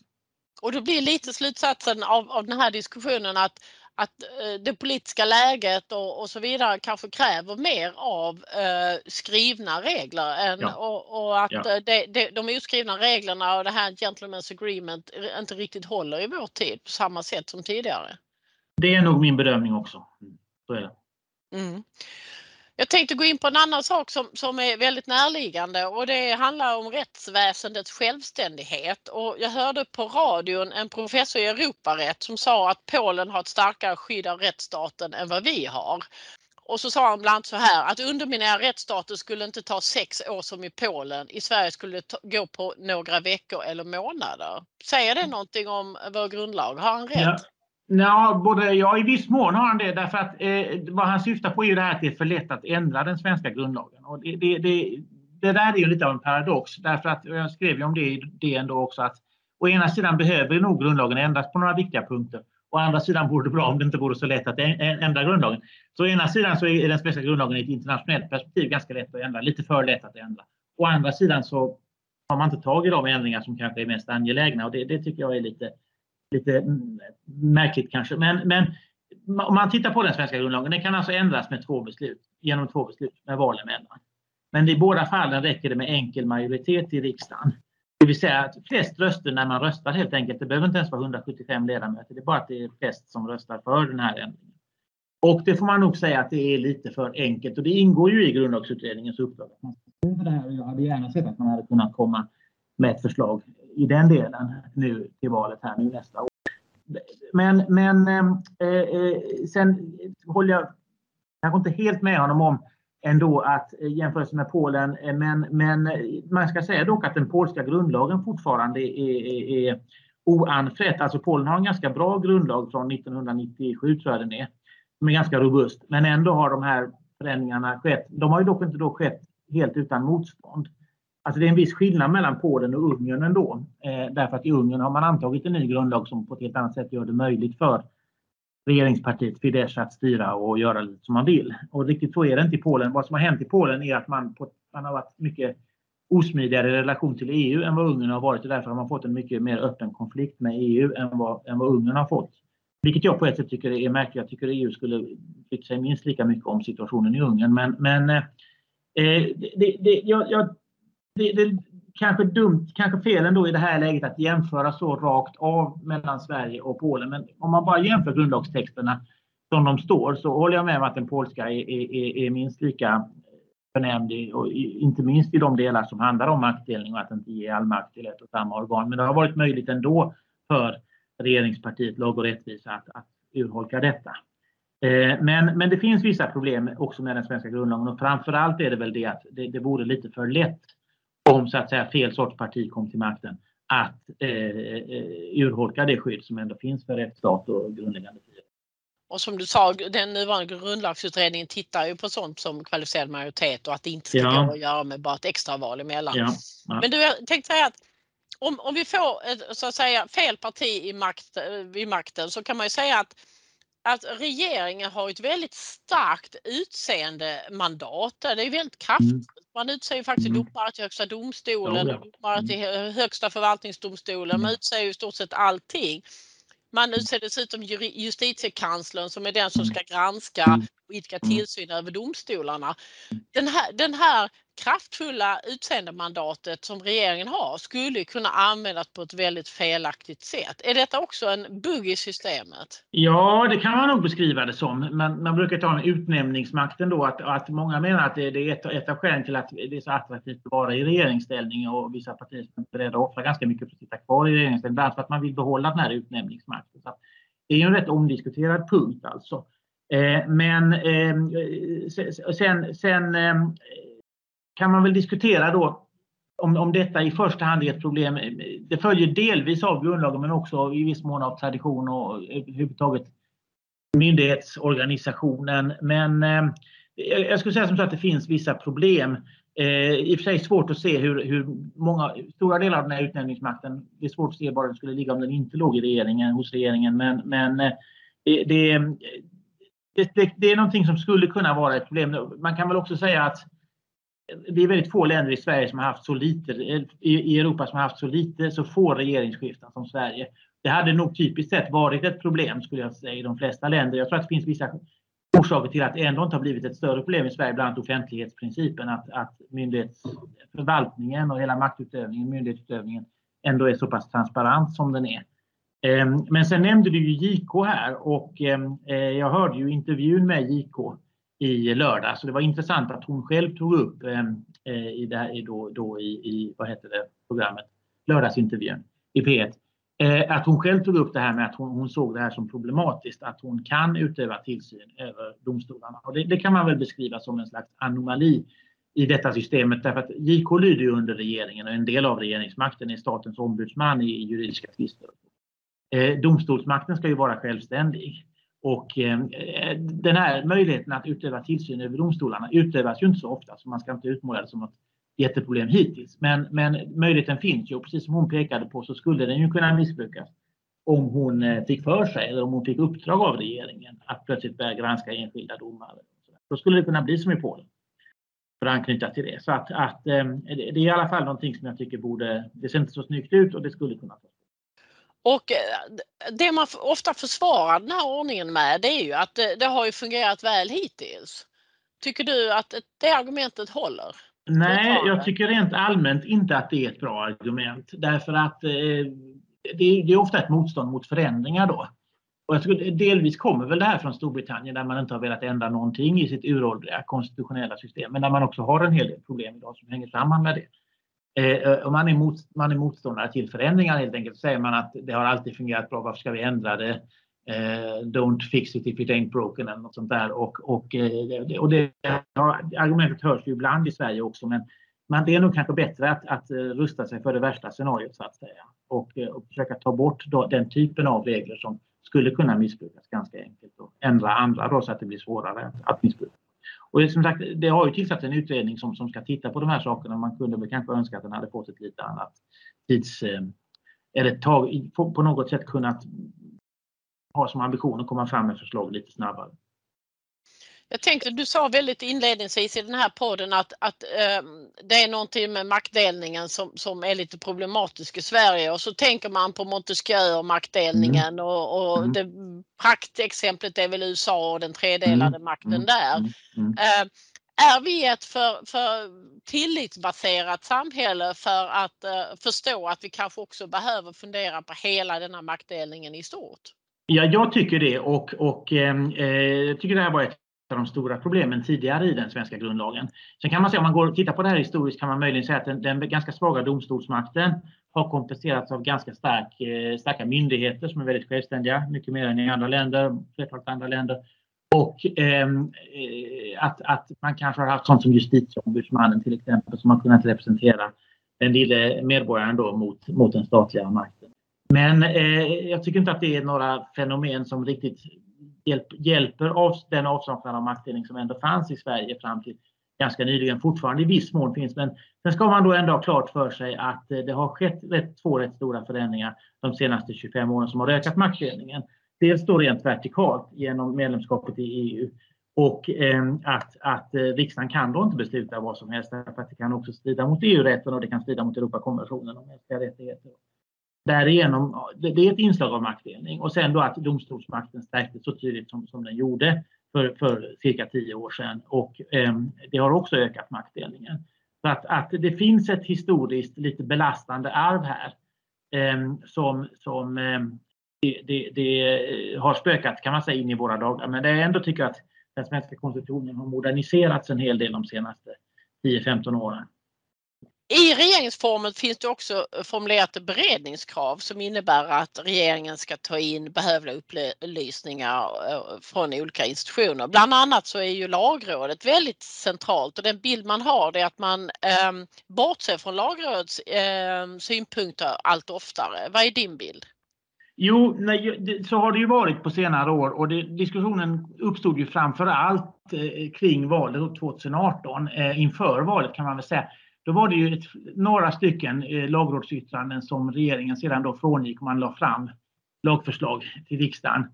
Speaker 2: Och då blir lite slutsatsen av, av den här diskussionen att, att eh, det politiska läget och, och så vidare kanske kräver mer av eh, skrivna regler än, ja. och, och, att ja. Eh, det, det, de oskrivna reglerna och det här Gentlemen's Agreement inte riktigt håller i vår tid på samma sätt som tidigare.
Speaker 1: Det är nog min bedömning också. Så är det. Mm.
Speaker 2: Jag tänkte gå in på en annan sak som, som är väldigt närliggande och det handlar om rättsväsendets självständighet. Och jag hörde på radion en professor i Europarätt som sa att Polen har ett starkare skydd av rättsstaten än vad vi har. Och så sa han bland annat så här att underminera rättsstaten skulle inte ta sex år som i Polen. I Sverige skulle det gå på några veckor eller månader. Säger det någonting om vår grundlag? Har han rätt? Ja.
Speaker 1: Ja, både, ja, i viss mån har han det. Därför att eh, vad han syftar på är ju det här att det är för lätt att ändra den svenska grundlagen. Och det, det, det, det där är ju lite av en paradox. Därför att jag skrev ju om det i DN då också att å ena sidan behöver nog grundlagen ändras på några viktiga punkter. Å andra sidan vore det bra om det inte vore så lätt att ändra grundlagen. Så å ena sidan så är den svenska grundlagen i ett internationellt perspektiv ganska lätt att ändra, lite för lätt att ändra. Å andra sidan så har man inte tagit de ändringar som kanske är mest angelägna och det, det tycker jag är lite lite märkligt kanske. Men, men om man tittar på den svenska grundlagen, den kan alltså ändras med två beslut, genom två beslut med val emellan. Men i båda fallen räcker det med enkel majoritet i riksdagen. Det vill säga att flest röster när man röstar helt enkelt. Det behöver inte ens vara 175 ledamöter. Det är bara att det är flest som röstar för den här ändringen. Och det får man nog säga att det är lite för enkelt och det ingår ju i grundlagsutredningens uppdrag. Jag hade gärna sett att man hade kunnat komma med ett förslag i den delen nu till valet här nu nästa år. Men, men eh, eh sen håller jag kanske inte helt med honom om ändå att eh, jämförelse med Polen, eh, men, men man ska säga dock att den polska grundlagen fortfarande är, är, är oanfrätt. Alltså Polen har en ganska bra grundlag från 1997 tror jag den är, som är ganska robust. Men ändå har de här förändringarna skett. De har ju dock inte då skett helt utan motstånd. Alltså det är en viss skillnad mellan Polen och Ungern ändå. Eh, därför att i Ungern har man antagit en ny grundlag som på ett helt annat sätt gör det möjligt för regeringspartiet Fidesz att styra och göra lite som man vill. Och riktigt så är det inte i Polen. Vad som har hänt i Polen är att man, på, man har varit mycket osmidigare i relation till EU än vad Ungern har varit och därför har man fått en mycket mer öppen konflikt med EU än vad, än vad Ungern har fått. Vilket jag på ett sätt tycker är märkligt. Jag tycker EU skulle brytt sig minst lika mycket om situationen i Ungern. Men, men eh, eh det, det, jag, jag, det, det kanske dumt, kanske fel ändå i det här läget att jämföra så rakt av mellan Sverige och Polen. Men om man bara jämför grundlagstexterna som de står så håller jag med om att den polska är, är, är minst lika förnämlig och inte minst i de delar som handlar om maktdelning och att inte ge all makt till ett och samma organ. Men det har varit möjligt ändå för regeringspartiet Lag och rättvisa att, att urholka detta. Eh, men, men det finns vissa problem också med den svenska grundlagen och framförallt är det väl det att det, det vore lite för lätt om så att säga fel sorts parti kom till makten att eh, eh urholka det skydd som ändå finns för rättsstat och grundläggande frihet.
Speaker 2: Och som du sa, den nuvarande grundlagsutredningen tittar ju på sånt som kvalificerad majoritet och att det inte ska ja. gå att göra med bara ett extraval emellan. Ja. Ja. Men du, jag tänkte säga att om, om vi får ett, så att säga, fel parti i makt, vid makten så kan man ju säga att att regeringen har ett väldigt starkt utseende mandat. Det är väldigt kraftfullt. Mm. Man utser ju faktiskt mm. domare till Högsta domstolen, ja, domare till mm. Högsta förvaltningsdomstolen. Man mm. utser ju i stort sett allting. Man utser dessutom justitiekanslern som är den som ska granska och idka tillsyn över domstolarna. Den här, den här kraftfulla utseendemandatet som regeringen har skulle kunna användas på ett väldigt felaktigt sätt. Är detta också en bugg i systemet?
Speaker 1: Ja, det kan man nog beskriva det som. Men man brukar ta med utnämningsmakten då att, att många menar att det, det är ett, ett av skälen till att det är så attraktivt att vara i regeringsställning och vissa partier är beredda att offra ganska mycket för att sitta kvar i regeringsställning. Därför att man vill behålla den här utnämningsmakten. Så det är en rätt omdiskuterad punkt alltså. Eh, men ehm, sen, sen ehm, kan man väl diskutera då om, om detta i första hand är ett problem. Ehm, det följer delvis av grundlagen men också i viss mån av tradition och eh, överhuvudtaget myndighetsorganisationen. Men jag skulle säga som så att det finns vissa problem. Eh, I och för sig svårt att se hur, hur många, stora delar av den här utnämningsmakten, det är svårt att se var den skulle ligga om den inte låg i regeringen, hos regeringen. Men, men det, det, det, det är någonting som skulle kunna vara ett problem. Man kan väl också säga att det är väldigt få länder i Sverige som har haft så lite, i Europa som har haft så lite, så få regeringsskiften som Sverige. Det hade nog typiskt sett varit ett problem skulle jag säga i de flesta länder. Jag tror att det finns vissa orsaker till att det ändå inte har blivit ett större problem i Sverige, bland annat offentlighetsprincipen, att, att myndighetsförvaltningen och hela maktutövningen, myndighetsutövningen ändå är så pass transparent som den är. Ehm, men sen nämnde du ju JK här och ehm, eh, jag hörde ju intervjun med JK i lördag. Så det var intressant att hon själv tog upp ehm, eh, i, det här, då, då i, i, vad heter det, programmet, lördagsintervjun i P1. Eh, att hon själv tog upp det här med att hon, hon, såg det här som problematiskt, att hon kan utöva tillsyn över domstolarna. Och det, det kan man väl beskriva som en slags anomali i detta systemet därför att JK lyder ju under regeringen och en del av regeringsmakten är statens ombudsman i juridiska tvister. Eh, domstolsmakten ska ju vara självständig. Och eh, den här möjligheten att utöva tillsyn över domstolarna utövas ju inte så ofta så man ska inte utmåla det som ett jätteproblem hittills. Men, men möjligheten finns ju och precis som hon pekade på så skulle den ju kunna missbrukas om hon eh, fick för sig eller om hon fick uppdrag av regeringen att plötsligt börja granska enskilda domar. Då skulle det kunna bli som i Polen. För att anknyta till det. Så att, att eh, det är i alla fall någonting som jag tycker borde, det ser inte så snyggt ut och det skulle kunna tas
Speaker 2: och eh, det man ofta försvarar den här ordningen med det är ju att det, det har ju fungerat väl hittills. Tycker du att det argumentet håller?
Speaker 1: Nej, jag tycker rent allmänt inte att det är ett bra argument. Därför att eh, det, det, är ofta ett motstånd mot förändringar då. Och jag tror delvis kommer väl det här från Storbritannien där man inte har velat ändra någonting i sitt uråldriga konstitutionella system. Men där man också har en hel del problem idag som hänger samman med det. Eh, eh om man är, mot, man är motståndare till förändringar helt enkelt, säger man att det har alltid fungerat bra, varför ska vi ändra det? Eh, don't fix it if it ain't broken eller något sånt där. Och, och, eh, och det, argumentet hörs ju ibland i Sverige också, men men det är nog kanske bättre att, att eh, rusta sig för det värsta scenariot så att säga. Och, eh, och försöka ta bort då, den typen av regler som skulle kunna missbrukas ganska enkelt och ändra andra då så att det blir svårare att, att missbruka. Och som sagt, det har ju tillsatts en utredning som, som ska titta på de här sakerna. Man kunde väl kanske önska att den hade fått ett lite annat tids... Eh, eller tag, på något sätt kunnat ha som ambition att komma fram med förslag lite snabbare.
Speaker 2: Jag tänkte, du sa väldigt inledningsvis i den här podden att, att eh, det är någonting med maktdelningen som, som är lite problematisk i Sverige och så tänker man på Montesquieu och maktdelningen mm. och, och mm. det praktexemplet är väl USA och den tredelade mm. makten mm. där. Eh, är vi ett för, för tillitsbaserat samhälle för att eh, förstå att vi kanske också behöver fundera på hela denna maktdelningen i stort?
Speaker 1: Ja, jag tycker det och, och ehm, eh, jag tycker det här var ett av de stora problemen tidigare i den svenska grundlagen. Sen kan man säga om man går och tittar på det här historiskt kan man möjligen säga att den, den ganska svaga domstolsmakten har kompenserats av ganska stark, eh, starka myndigheter som är väldigt självständiga, mycket mer än i andra länder, flertalet andra länder. Och ehm, eh, att, att man kanske har haft sånt som justitieombudsmannen till exempel som har kunnat representera den lille medborgaren då mot, mot den statliga makten. Men eh, jag tycker inte att det är några fenomen som riktigt hjälp, hjälper av den avsaknad av maktdelning som ändå fanns i Sverige fram till ganska nyligen, fortfarande i viss mån finns. Men sen ska man då ändå ha klart för sig att eh, det har skett rätt, två rätt stora förändringar de senaste 25 åren som har ökat maktdelningen. Dels då rent vertikalt genom medlemskapet i EU och eh, att, att eh, riksdagen kan då inte besluta vad som helst därför att det kan också strida mot EU-rätten och det kan strida mot Europakonventionen om mänskliga rättigheter. Därigenom, det är ett inslag av maktdelning och sen då att domstolsmakten stärktes så tydligt som, som den gjorde för, för cirka tio år sedan och eh, det har också ökat maktdelningen. Så att, att det finns ett historiskt lite belastande arv här eh, som, som eh, det, det, det, har spökat kan man säga in i våra dagar. Men det jag ändå tycker att den svenska konstitutionen har moderniserats en hel del de senaste 10-15 åren.
Speaker 2: I regeringsformen finns det också eh, formulerat beredningskrav som innebär att regeringen ska ta in behövliga upplysningar eh, från olika institutioner. Bland annat så är ju lagrådet väldigt centralt och den bild man har är att man eh, bortser från lagrådets eh, synpunkter allt oftare. Vad är din bild?
Speaker 1: Jo, nej, så har det ju varit på senare år och det, diskussionen uppstod ju framför allt eh, kring valet 2018. Inför valet kan man väl säga. Då var det ju ett, några stycken eh, lagrådsyttranden som regeringen sedan då frångick och man la fram lagförslag till riksdagen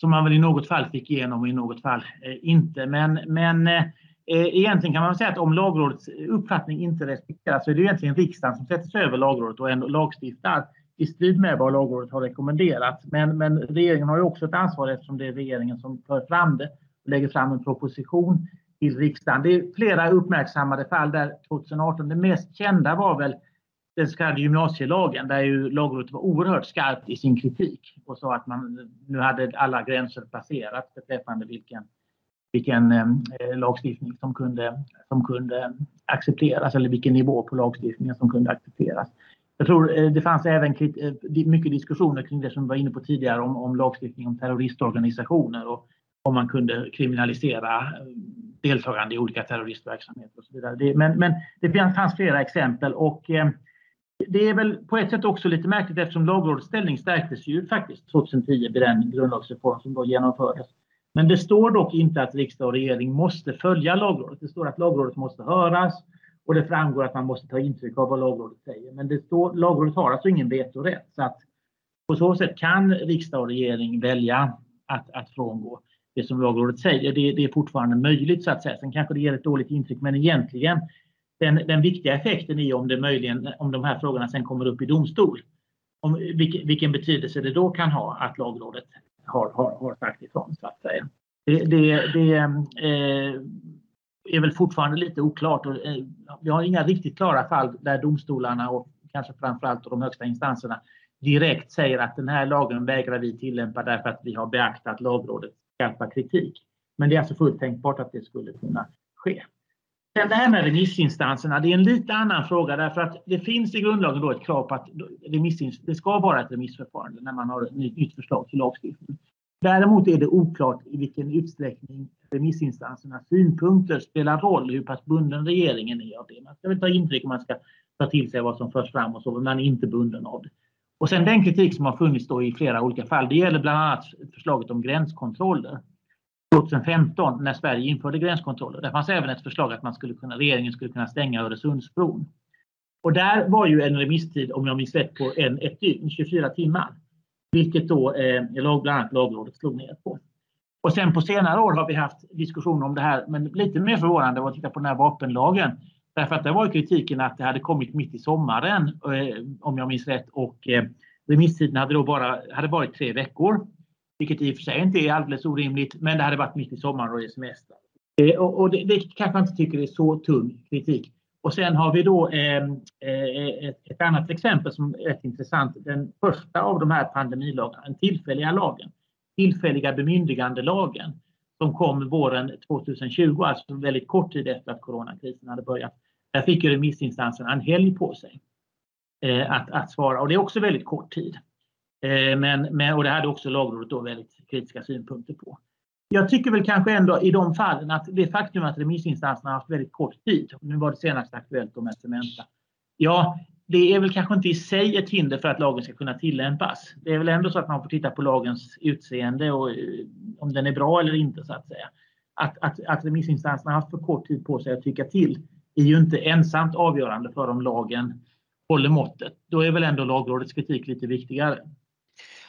Speaker 1: som man väl i något fall fick igenom och i något fall eh, inte. Men, men eh, eh egentligen kan man säga att om lagrådets eh, uppfattning inte respekteras så är det egentligen riksdagen som sätter sig över lagrådet och ändå lagstiftar i strid med vad lagrådet har rekommenderat. Men, men regeringen har ju också ett ansvar eftersom det är regeringen som för fram det och lägger fram en proposition till riksdagen. Det är flera uppmärksammade fall där 2018, det mest kända var väl den så kallade gymnasielagen där ju lagrådet var oerhört skarpt i sin kritik och sa att man nu hade alla gränser passerats beträffande vilken, vilken eh, lagstiftning som kunde, som kunde accepteras eller vilken nivå på lagstiftningen som kunde accepteras. Jag tror eh, det fanns även eh, mycket diskussioner kring det som vi var inne på tidigare om, om lagstiftning om terroristorganisationer och om man kunde kriminalisera eh, deltagande i olika terroristverksamheter och så vidare. Det, men, men det fanns flera exempel och eh, det är väl på ett sätt också lite märkligt eftersom lagrådets ställning stärktes ju faktiskt 2010 vid den grundlagsreform som då genomfördes. Men det står dock inte att riksdag och regering måste följa lagrådet. Det står att lagrådet måste höras och det framgår att man måste ta intryck av vad lagrådet säger. Men det står, lagrådet har alltså ingen vetorätt. Så att på så sätt kan riksdag och regering välja att, att frångå det som lagrådet säger. Det, det, är fortfarande möjligt så att säga. Sen kanske det ger ett dåligt intryck men egentligen den, den viktiga effekten är om det möjligen, om de här frågorna sen kommer upp i domstol. Om vilken, vilken betydelse det då kan ha att lagrådet har, har, har sagt ifrån så att säga. Det, det, det eh, är väl fortfarande lite oklart. Och, eh, vi har inga riktigt klara fall där domstolarna och kanske framförallt de högsta instanserna direkt säger att den här lagen vägrar vi tillämpa därför att vi har beaktat lagrådets skarpa kritik. Men det är alltså fullt tänkbart att det skulle kunna ske. Sen det här med remissinstanserna, det är en lite annan fråga därför att det finns i grundlagen då ett krav på att det ska vara ett remissförfarande när man har ett nytt förslag till lagstiftning. Däremot är det oklart i vilken utsträckning remissinstansernas synpunkter spelar roll, hur pass bunden regeringen är av det. Man ska väl ta intryck och man ska ta till sig vad som förs fram och så, men man är inte bunden av det. Och sen den kritik som har funnits då i flera olika fall, det gäller bland annat förslaget om gränskontroller. 2015 när Sverige införde gränskontroller, där fanns även ett förslag att man skulle kunna, regeringen skulle kunna stänga Öresundsbron. Och där var ju en remisstid, om jag minns rätt, på en, ett dygn, 24 timmar. Vilket då eh, bland annat Lagrådet slog ner på. Och sen på senare år har vi haft diskussioner om det här, men lite mer förvånande var att titta på den här vapenlagen. Därför att det var kritiken att det hade kommit mitt i sommaren, eh, om jag minns rätt, och eh, remisstiden hade då bara hade varit tre veckor. Vilket i och för sig inte är alldeles orimligt, men det hade varit mitt i sommaren och i semester. Eh, och det, det kanske man inte tycker är så tung kritik. Och sen har vi då eh, eh ett, ett, annat exempel som är rätt intressant. Den första av de här pandemilagarna, den tillfälliga lagen, tillfälliga bemyndigandelagen som kom våren 2020, alltså väldigt kort tid efter att coronakrisen hade börjat. Där fick ju remissinstanserna en helg på sig eh, att, att svara och det är också väldigt kort tid. Eh, men, men, och det hade också lagrådet då väldigt kritiska synpunkter på. Jag tycker väl kanske ändå i de fallen att det faktum att remissinstanserna har haft väldigt kort tid, nu var det senast aktuellt med Cementa, ja, det är väl kanske inte i sig ett hinder för att lagen ska kunna tillämpas. Det är väl ändå så att man får titta på lagens utseende och eh, om den är bra eller inte så att säga. Att, att, att remissinstanserna har haft för kort tid på sig att tycka till är ju inte ensamt avgörande för om lagen håller måttet. Då är väl ändå lagrådets kritik lite viktigare.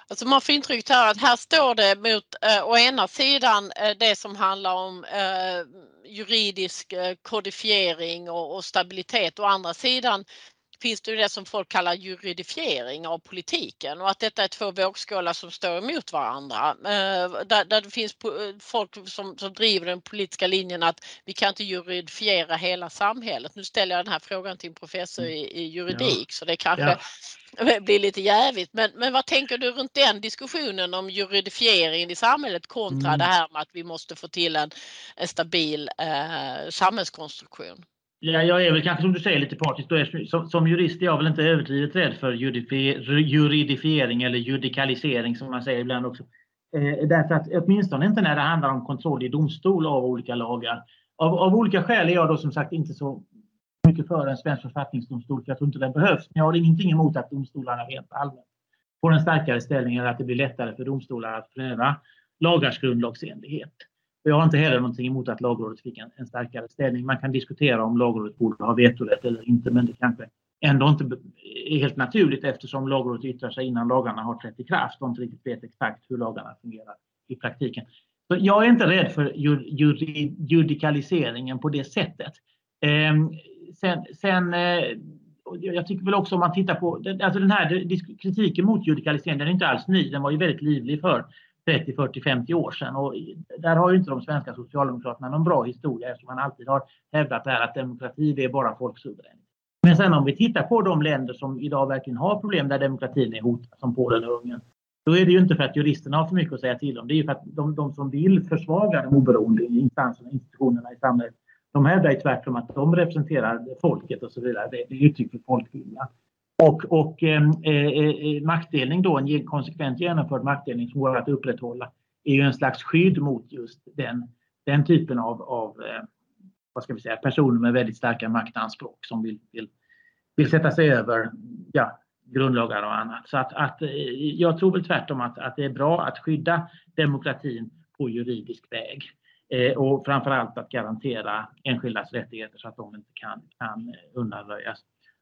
Speaker 2: Alltså man får intrycket här att här står det mot eh, å ena sidan eh, det som handlar om eh, juridisk eh, kodifiering och, och, stabilitet. Å andra sidan finns det ju det som folk kallar juridifiering av politiken och att detta är två vågskålar som står emot varandra. Eh, där, där det finns folk som, som driver den politiska linjen att vi kan inte juridifiera hela samhället. Nu ställer jag den här frågan till en professor i, i juridik ja. så det kanske ja. blir lite jävigt. Men, men vad tänker du runt den diskussionen om juridifiering i samhället kontra mm. det här med att vi måste få till en, en stabil eh, samhällskonstruktion?
Speaker 1: Ja, jag är väl kanske som du säger lite partisk. Som, som jurist är jag väl inte överdrivet rädd för juridifiering eller judikalisering som man säger ibland också. Eh, därför att åtminstone inte när det handlar om kontroll i domstol av olika lagar. Av, av olika skäl är jag då som sagt inte så mycket för en svensk författningsdomstol för jag tror inte den behövs. Men jag har ingenting emot att domstolarna rent allmänt får en starkare ställning eller att det blir lättare för domstolar att pröva lagars grundlagsenlighet. Jag har inte heller någonting emot att lagrådet fick en, en starkare ställning. Man kan diskutera om lagrådet borde ha vetorätt eller inte, men det kanske ändå inte är helt naturligt eftersom lagrådet yttrar sig innan lagarna har trätt i kraft och inte riktigt vet exakt hur lagarna fungerar i praktiken. Så jag är inte rädd för judikaliseringen på det sättet. Eh, sen, sen eh, jag tycker väl också om man tittar på, alltså den här kritiken mot judikaliseringen den är inte alls ny, den var ju väldigt livlig för 30, 40, 50 år sedan. Och där har ju inte de svenska socialdemokraterna någon bra historia eftersom man alltid har hävdat det här att demokrati det är bara folksuveränitet. Men sen om vi tittar på de länder som idag verkligen har problem där demokratin är hotad, som Polen och Ungern, då är det ju inte för att juristerna har för mycket att säga till om. Det är ju för att de, de som vill försvaga de oberoende instanserna, institutionerna i samhället, de hävdar ju tvärtom att de representerar folket och så vidare. Det är uttryck för folkvilja. Och, och eh, eh, eh, maktdelning då, en konsekvent genomförd maktdelning som går att upprätthålla, är ju en slags skydd mot just den, den typen av, av eh, vad ska vi säga, personer med väldigt starka maktanspråk som vill, vill, vill sätta sig över ja, grundlagar och annat. Så att, att, eh, jag tror väl tvärtom att, att det är bra att skydda demokratin på juridisk väg. Eh, och framförallt att garantera enskildas rättigheter så att de inte kan, kan undanröjas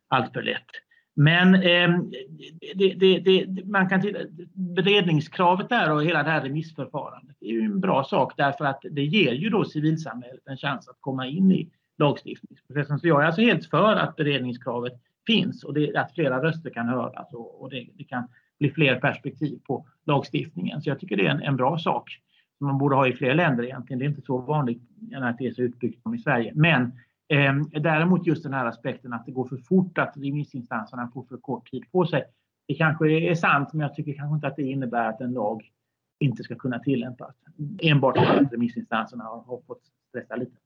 Speaker 1: allt för lätt. Men eh, det, det, det, man kan titta, beredningskravet där och hela det här remissförfarandet är ju en bra sak därför att det ger ju då civilsamhället en chans att komma in i lagstiftningsprocessen. Så jag är alltså helt för att beredningskravet finns och det, att flera röster kan höras och, och det, det, kan bli fler perspektiv på lagstiftningen. Så jag tycker det är en, en bra sak som man borde ha i fler länder egentligen. Det är inte så vanligt att det är så utbyggt som i Sverige. Men Ehm, däremot just den här aspekten att det går för fort, att remissinstanserna får för kort tid på sig. Det kanske är sant, men jag tycker kanske inte att det innebär att en lag inte ska kunna tillämpas. Enbart för att remissinstanserna har, fått stressa lite.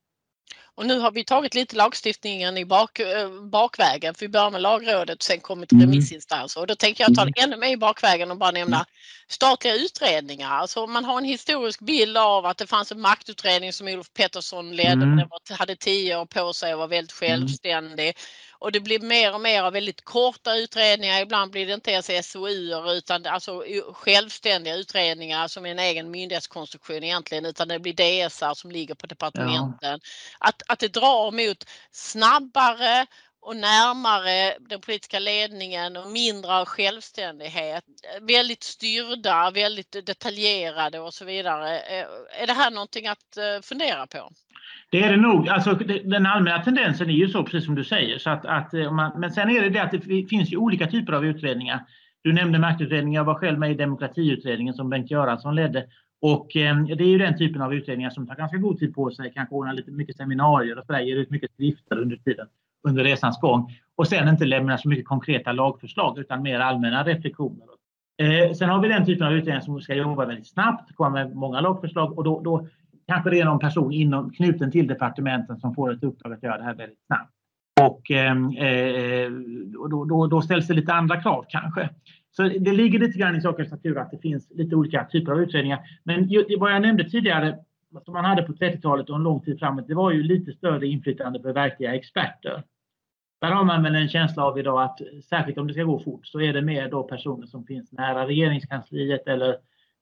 Speaker 2: Och nu har vi tagit lite lagstiftningen i bak, eh, bakvägen. För vi börjar med lagrådet och sen kommer till mm. remissinstanser. Och då tänker jag ta det mm. ännu mer i bakvägen och bara nämna mm. statliga utredningar. Alltså man har en historisk bild av att det fanns en maktutredning som Olof Pettersson ledde. Mm. Den hade tio år på sig och var väldigt självständig och det blir mer och mer av väldigt korta utredningar. Ibland blir det inte ens SOU utan alltså självständiga utredningar som är en egen myndighetskonstruktion egentligen utan det blir DSR som ligger på departementen. Ja. Att, att det drar mot snabbare och närmare den politiska ledningen och mindre av självständighet. Väldigt styrda, väldigt detaljerade och så vidare. Är det här någonting att fundera på?
Speaker 1: Det är det nog. Alltså, den allmänna tendensen är ju så, precis som du säger. Så att, att, eh, man, men sen är det det att det finns ju olika typer av utredningar. Du nämnde maktutredningen, jag var själv med i demokratiutredningen som Bengt Göransson ledde. Och eh, det är ju den typen av utredningar som tar ganska god tid på sig, kanske ordnar lite mycket seminarier och sådär, ger ut mycket skrifter under tiden, under resans gång. Och sen inte lämnar så mycket konkreta lagförslag utan mer allmänna reflektioner. Eh, sen har vi den typen av utredningar som ska jobba väldigt snabbt, komma med många lagförslag och då, då kanske det är någon person inom, knuten till departementen som får ett uppdrag att göra det här väldigt snabbt. Och ehm, eh, då, då, då, ställs det lite andra krav kanske. Så det ligger lite grann i sakens natur att det finns lite olika typer av utredningar. Men vad jag nämnde tidigare, som man hade på 30-talet och en lång tid framåt, det var ju lite större inflytande för verkliga experter. Där har man väl en känsla av idag att särskilt om det ska gå fort så är det mer då personer som finns nära regeringskansliet eller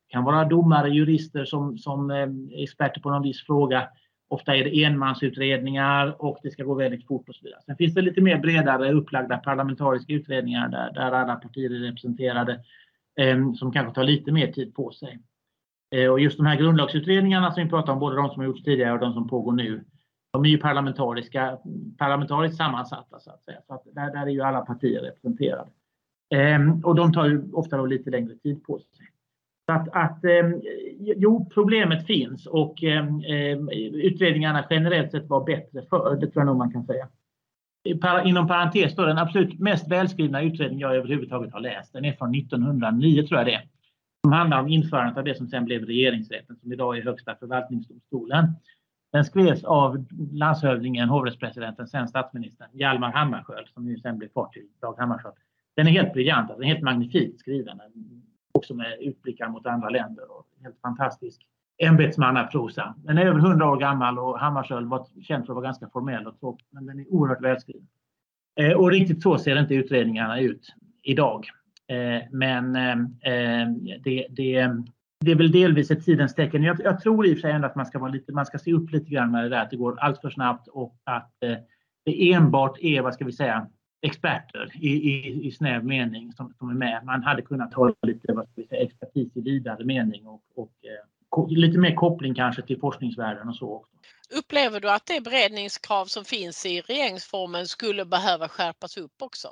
Speaker 1: kan vara domare, jurister som, som eh, experter på någon viss fråga. Ofta är det enmansutredningar och det ska gå väldigt fort och så vidare. Sen finns det lite mer bredare upplagda parlamentariska utredningar där, där alla partier är representerade eh, som kanske tar lite mer tid på sig. Eh, och just de här grundlagsutredningarna som vi pratar om, både de som har gjorts tidigare och de som pågår nu, de är ju parlamentariska, parlamentariskt sammansatta så att säga. Så att där, där är ju alla partier representerade. Eh, och de tar ju ofta då lite längre tid på sig. Så att, att eh, jo, problemet finns och eh, utredningarna generellt sett var bättre förr, det tror jag nog man kan säga. Inom parentes då, den absolut mest välskrivna utredning jag överhuvudtaget har läst, den är från 1909 tror jag det är. Som handlar om införandet av det som sen blev regeringsrätten som idag är högsta förvaltningsdomstolen. Den skrevs av landshövdingen, hovrättspresidenten, sen statsministern Hjalmar Hammarskjöld som ju sen blev far till Dag Hammarskjöld. Den är helt briljant, den är helt magnifikt skriven också med utblickar mot andra länder. Och helt fantastisk ämbetsmannaprosa. Den är över 100 år gammal och Hammarskjöld var känd för att vara ganska formell och tråkig, men den är oerhört välskriven. Eh, och riktigt så ser inte utredningarna ut idag. Eh, men eh, det, det, det är väl delvis ett tidens tecken. Jag, jag, tror i och för sig ändå att man ska, vara lite, man ska se upp lite grann med det där att det går allt för snabbt och att eh, det enbart är, vad ska vi säga, experter i, i, i snäv mening som, som är med. Man hade kunnat ha lite vad ska vi säga, expertis i vidare mening och, och eh, lite mer koppling kanske till forskningsvärlden och så. Också.
Speaker 2: Upplever du att det beredningskrav som finns i regeringsformen skulle behöva skärpas upp också?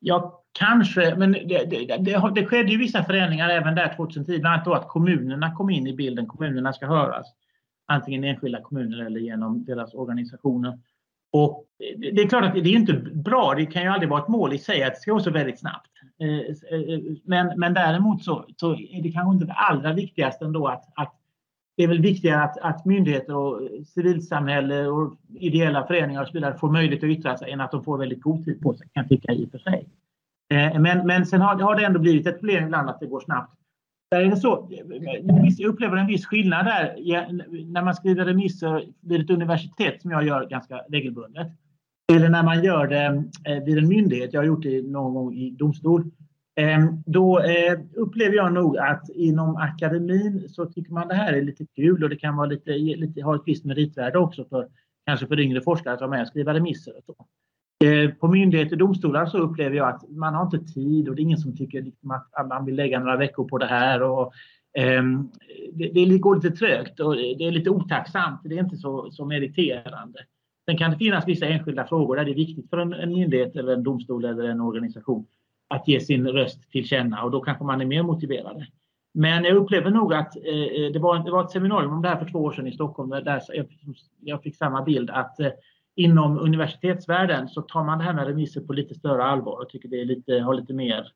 Speaker 1: Ja, kanske, men det, det, det, det skedde ju vissa förändringar även där 2010, bland annat då att kommunerna kom in i bilden. Kommunerna ska höras, antingen enskilda kommuner eller genom deras organisationer. Och det är klart att det är inte bra, det kan ju aldrig vara ett mål i sig att det ska gå så väldigt snabbt. Eh, eh, eh, men, men däremot så, så är det kanske inte det allra viktigaste ändå att, att det är väl viktigare att, att myndigheter och civilsamhälle och ideella föreningar och så vidare får möjlighet att yttra sig än att de får väldigt god tid på sig, kan jag tycka i och för sig. Men, men sen har, har det ändå blivit ett problem ibland att det går snabbt. Där är det så, jag upplever en viss skillnad där när man skriver remisser vid ett universitet som jag gör ganska regelbundet. Eller när man gör det eh, vid en myndighet, jag har gjort det någon gång i domstol. Ehm, då eh, upplever jag nog att inom akademin så tycker man det här är lite kul och det kan vara lite, lite, ha ett visst meritvärde också för kanske för yngre forskare att vara med och skriva remisser. Och så. Eh, på myndigheter och domstolar så upplever jag att man har inte tid och det är ingen som tycker liksom att man vill lägga några veckor på det här. Och, eh, det, det går lite trögt och det är lite otacksamt. Det är inte så, så meriterande. Sen kan det finnas vissa enskilda frågor där det är viktigt för en, en myndighet eller en domstol eller en organisation att ge sin röst till känna och då kanske man är mer motiverade. Men jag upplever nog att eh, eh det, var, det var ett seminarium om det här för två år sedan i Stockholm där jag, jag fick samma bild att eh, inom universitetsvärlden så tar man det här med remisser på lite större allvar och tycker det är lite, har lite mer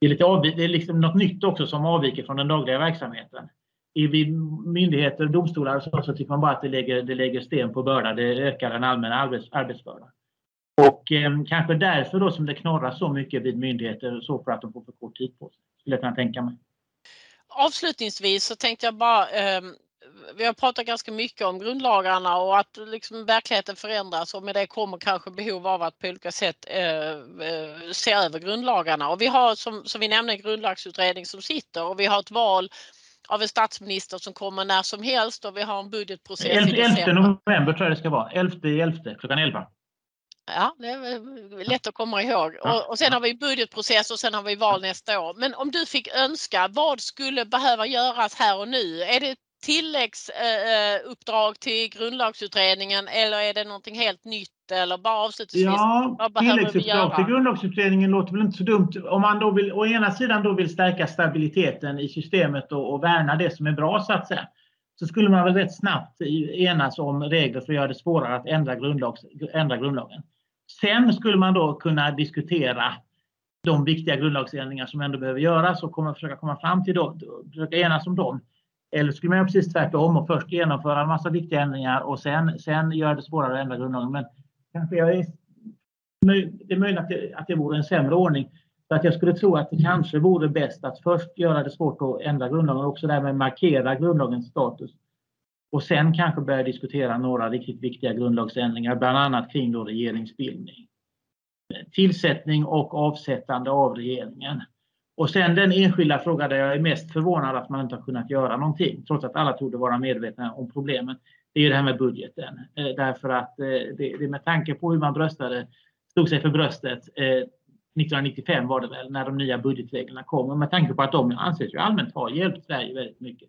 Speaker 1: det är, lite avv- det är liksom något nytt också som avviker från den dagliga verksamheten. I vid myndigheter och domstolar så, så tycker man bara att det lägger, det lägger sten på börda, det ökar den allmänna arbets, arbetsbördan. Och eh, kanske därför då som det knorrar så mycket vid myndigheter så för att de får för kort tid på sig, skulle jag kunna tänka mig.
Speaker 2: Avslutningsvis så tänkte jag bara eh, vi har pratat ganska mycket om grundlagarna och att liksom verkligheten förändras och med det kommer kanske behov av att på olika sätt eh, eh, se över grundlagarna. Och vi har som, som vi nämnde en grundlagsutredning som sitter och vi har ett val av en statsminister som kommer när som helst och vi har en budgetprocess 11,
Speaker 1: i december. 11 november tror jag det ska vara. 11 11 klockan 11.
Speaker 2: Ja, det är lätt att komma ihåg. Och, och sen har vi budgetprocess och sen har vi val nästa år. Men om du fick önska, vad skulle behöva göras här och nu? Är det tilläggsuppdrag till grundlagsutredningen eller är det någonting helt nytt eller bara avslutningsvis?
Speaker 1: Ja, tilläggsuppdrag till grundlagsutredningen låter väl inte så dumt. Om man då vill, å ena sidan då vill stärka stabiliteten i systemet och, och värna det som är bra så att säga så skulle man väl rätt snabbt enas om regler för att göra det svårare att ändra, grundlags, ändra grundlagen. Sen skulle man då kunna diskutera de viktiga grundlagsändringar som ändå behöver göras och komma, försöka komma fram till dem, försöka enas om dem. Eller skulle man göra precis tvärtom och först genomföra en massa viktiga ändringar och sen, sen göra det svårare att ändra grundlagen. Men kanske jag är, det är möjligt att det, att det vore en sämre ordning. Så att jag skulle tro att det kanske vore bäst att först göra det svårt att ändra grundlagen och också därmed markera grundlagens status. Och sen kanske börja diskutera några riktigt viktiga grundlagsändringar, bland annat kring då regeringsbildning. Tillsättning och avsättande av regeringen. Och sen den enskilda fråga där jag är mest förvånad att man inte har kunnat göra någonting, trots att alla trodde vara medvetna om problemen. Det är det här med budgeten. Eh, därför att eh, det, det med tanke på hur man bröstade, stod sig för bröstet eh, 1995 var det väl, när de nya budgetreglerna kom. Och med tanke på att de anses ju allmänt ha hjälpt Sverige väldigt mycket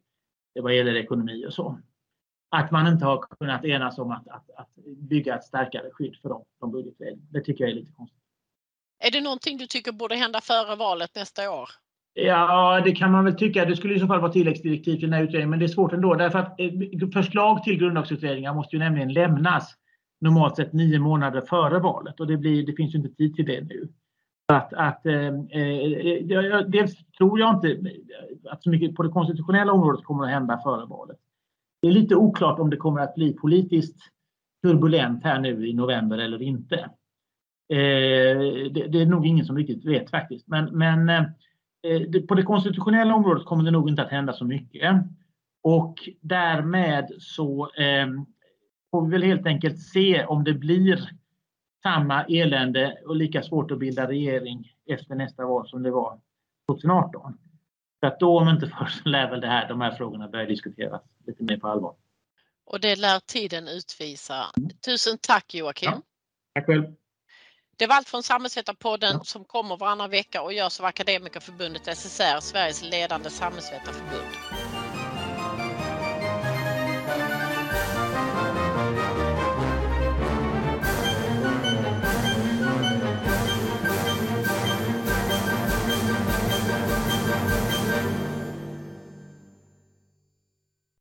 Speaker 1: vad gäller ekonomi och så. Att man inte har kunnat enas om att, att, att bygga ett starkare skydd för dem, de budgetreglerna. Det tycker jag är lite konstigt.
Speaker 2: Är det någonting du tycker borde hända före valet nästa år?
Speaker 1: Ja, det kan man väl tycka. Det skulle i så fall vara tilläggsdirektiv till den här utredningen, men det är svårt ändå därför att eh, förslag till grundlagsutredningar måste ju nämligen lämnas normalt sett nio månader före valet och det, blir, det finns ju inte tid till det nu. Att, att, eh, eh dels tror jag inte att så mycket på det konstitutionella området kommer att hända före valet. Det är lite oklart om det kommer att bli politiskt turbulent här nu i november eller inte. Eh, det, det, är nog ingen som riktigt vet faktiskt. Men, men eh, det, på det konstitutionella området kommer det nog inte att hända så mycket. Och därmed så eh, får vi väl helt enkelt se om det blir samma elände och lika svårt att bilda regering efter nästa val som det var 2018. För att då om inte först lär väl det här, de här frågorna börja diskuteras lite mer på allvar.
Speaker 2: Och det lär tiden utvisa. Tusen tack Joakim! Ja,
Speaker 1: tack själv!
Speaker 2: Det var allt från Samhällsvetarpodden som kommer varannan vecka och görs av Akademikerförbundet SSR, Sveriges ledande samhällsvetarförbund.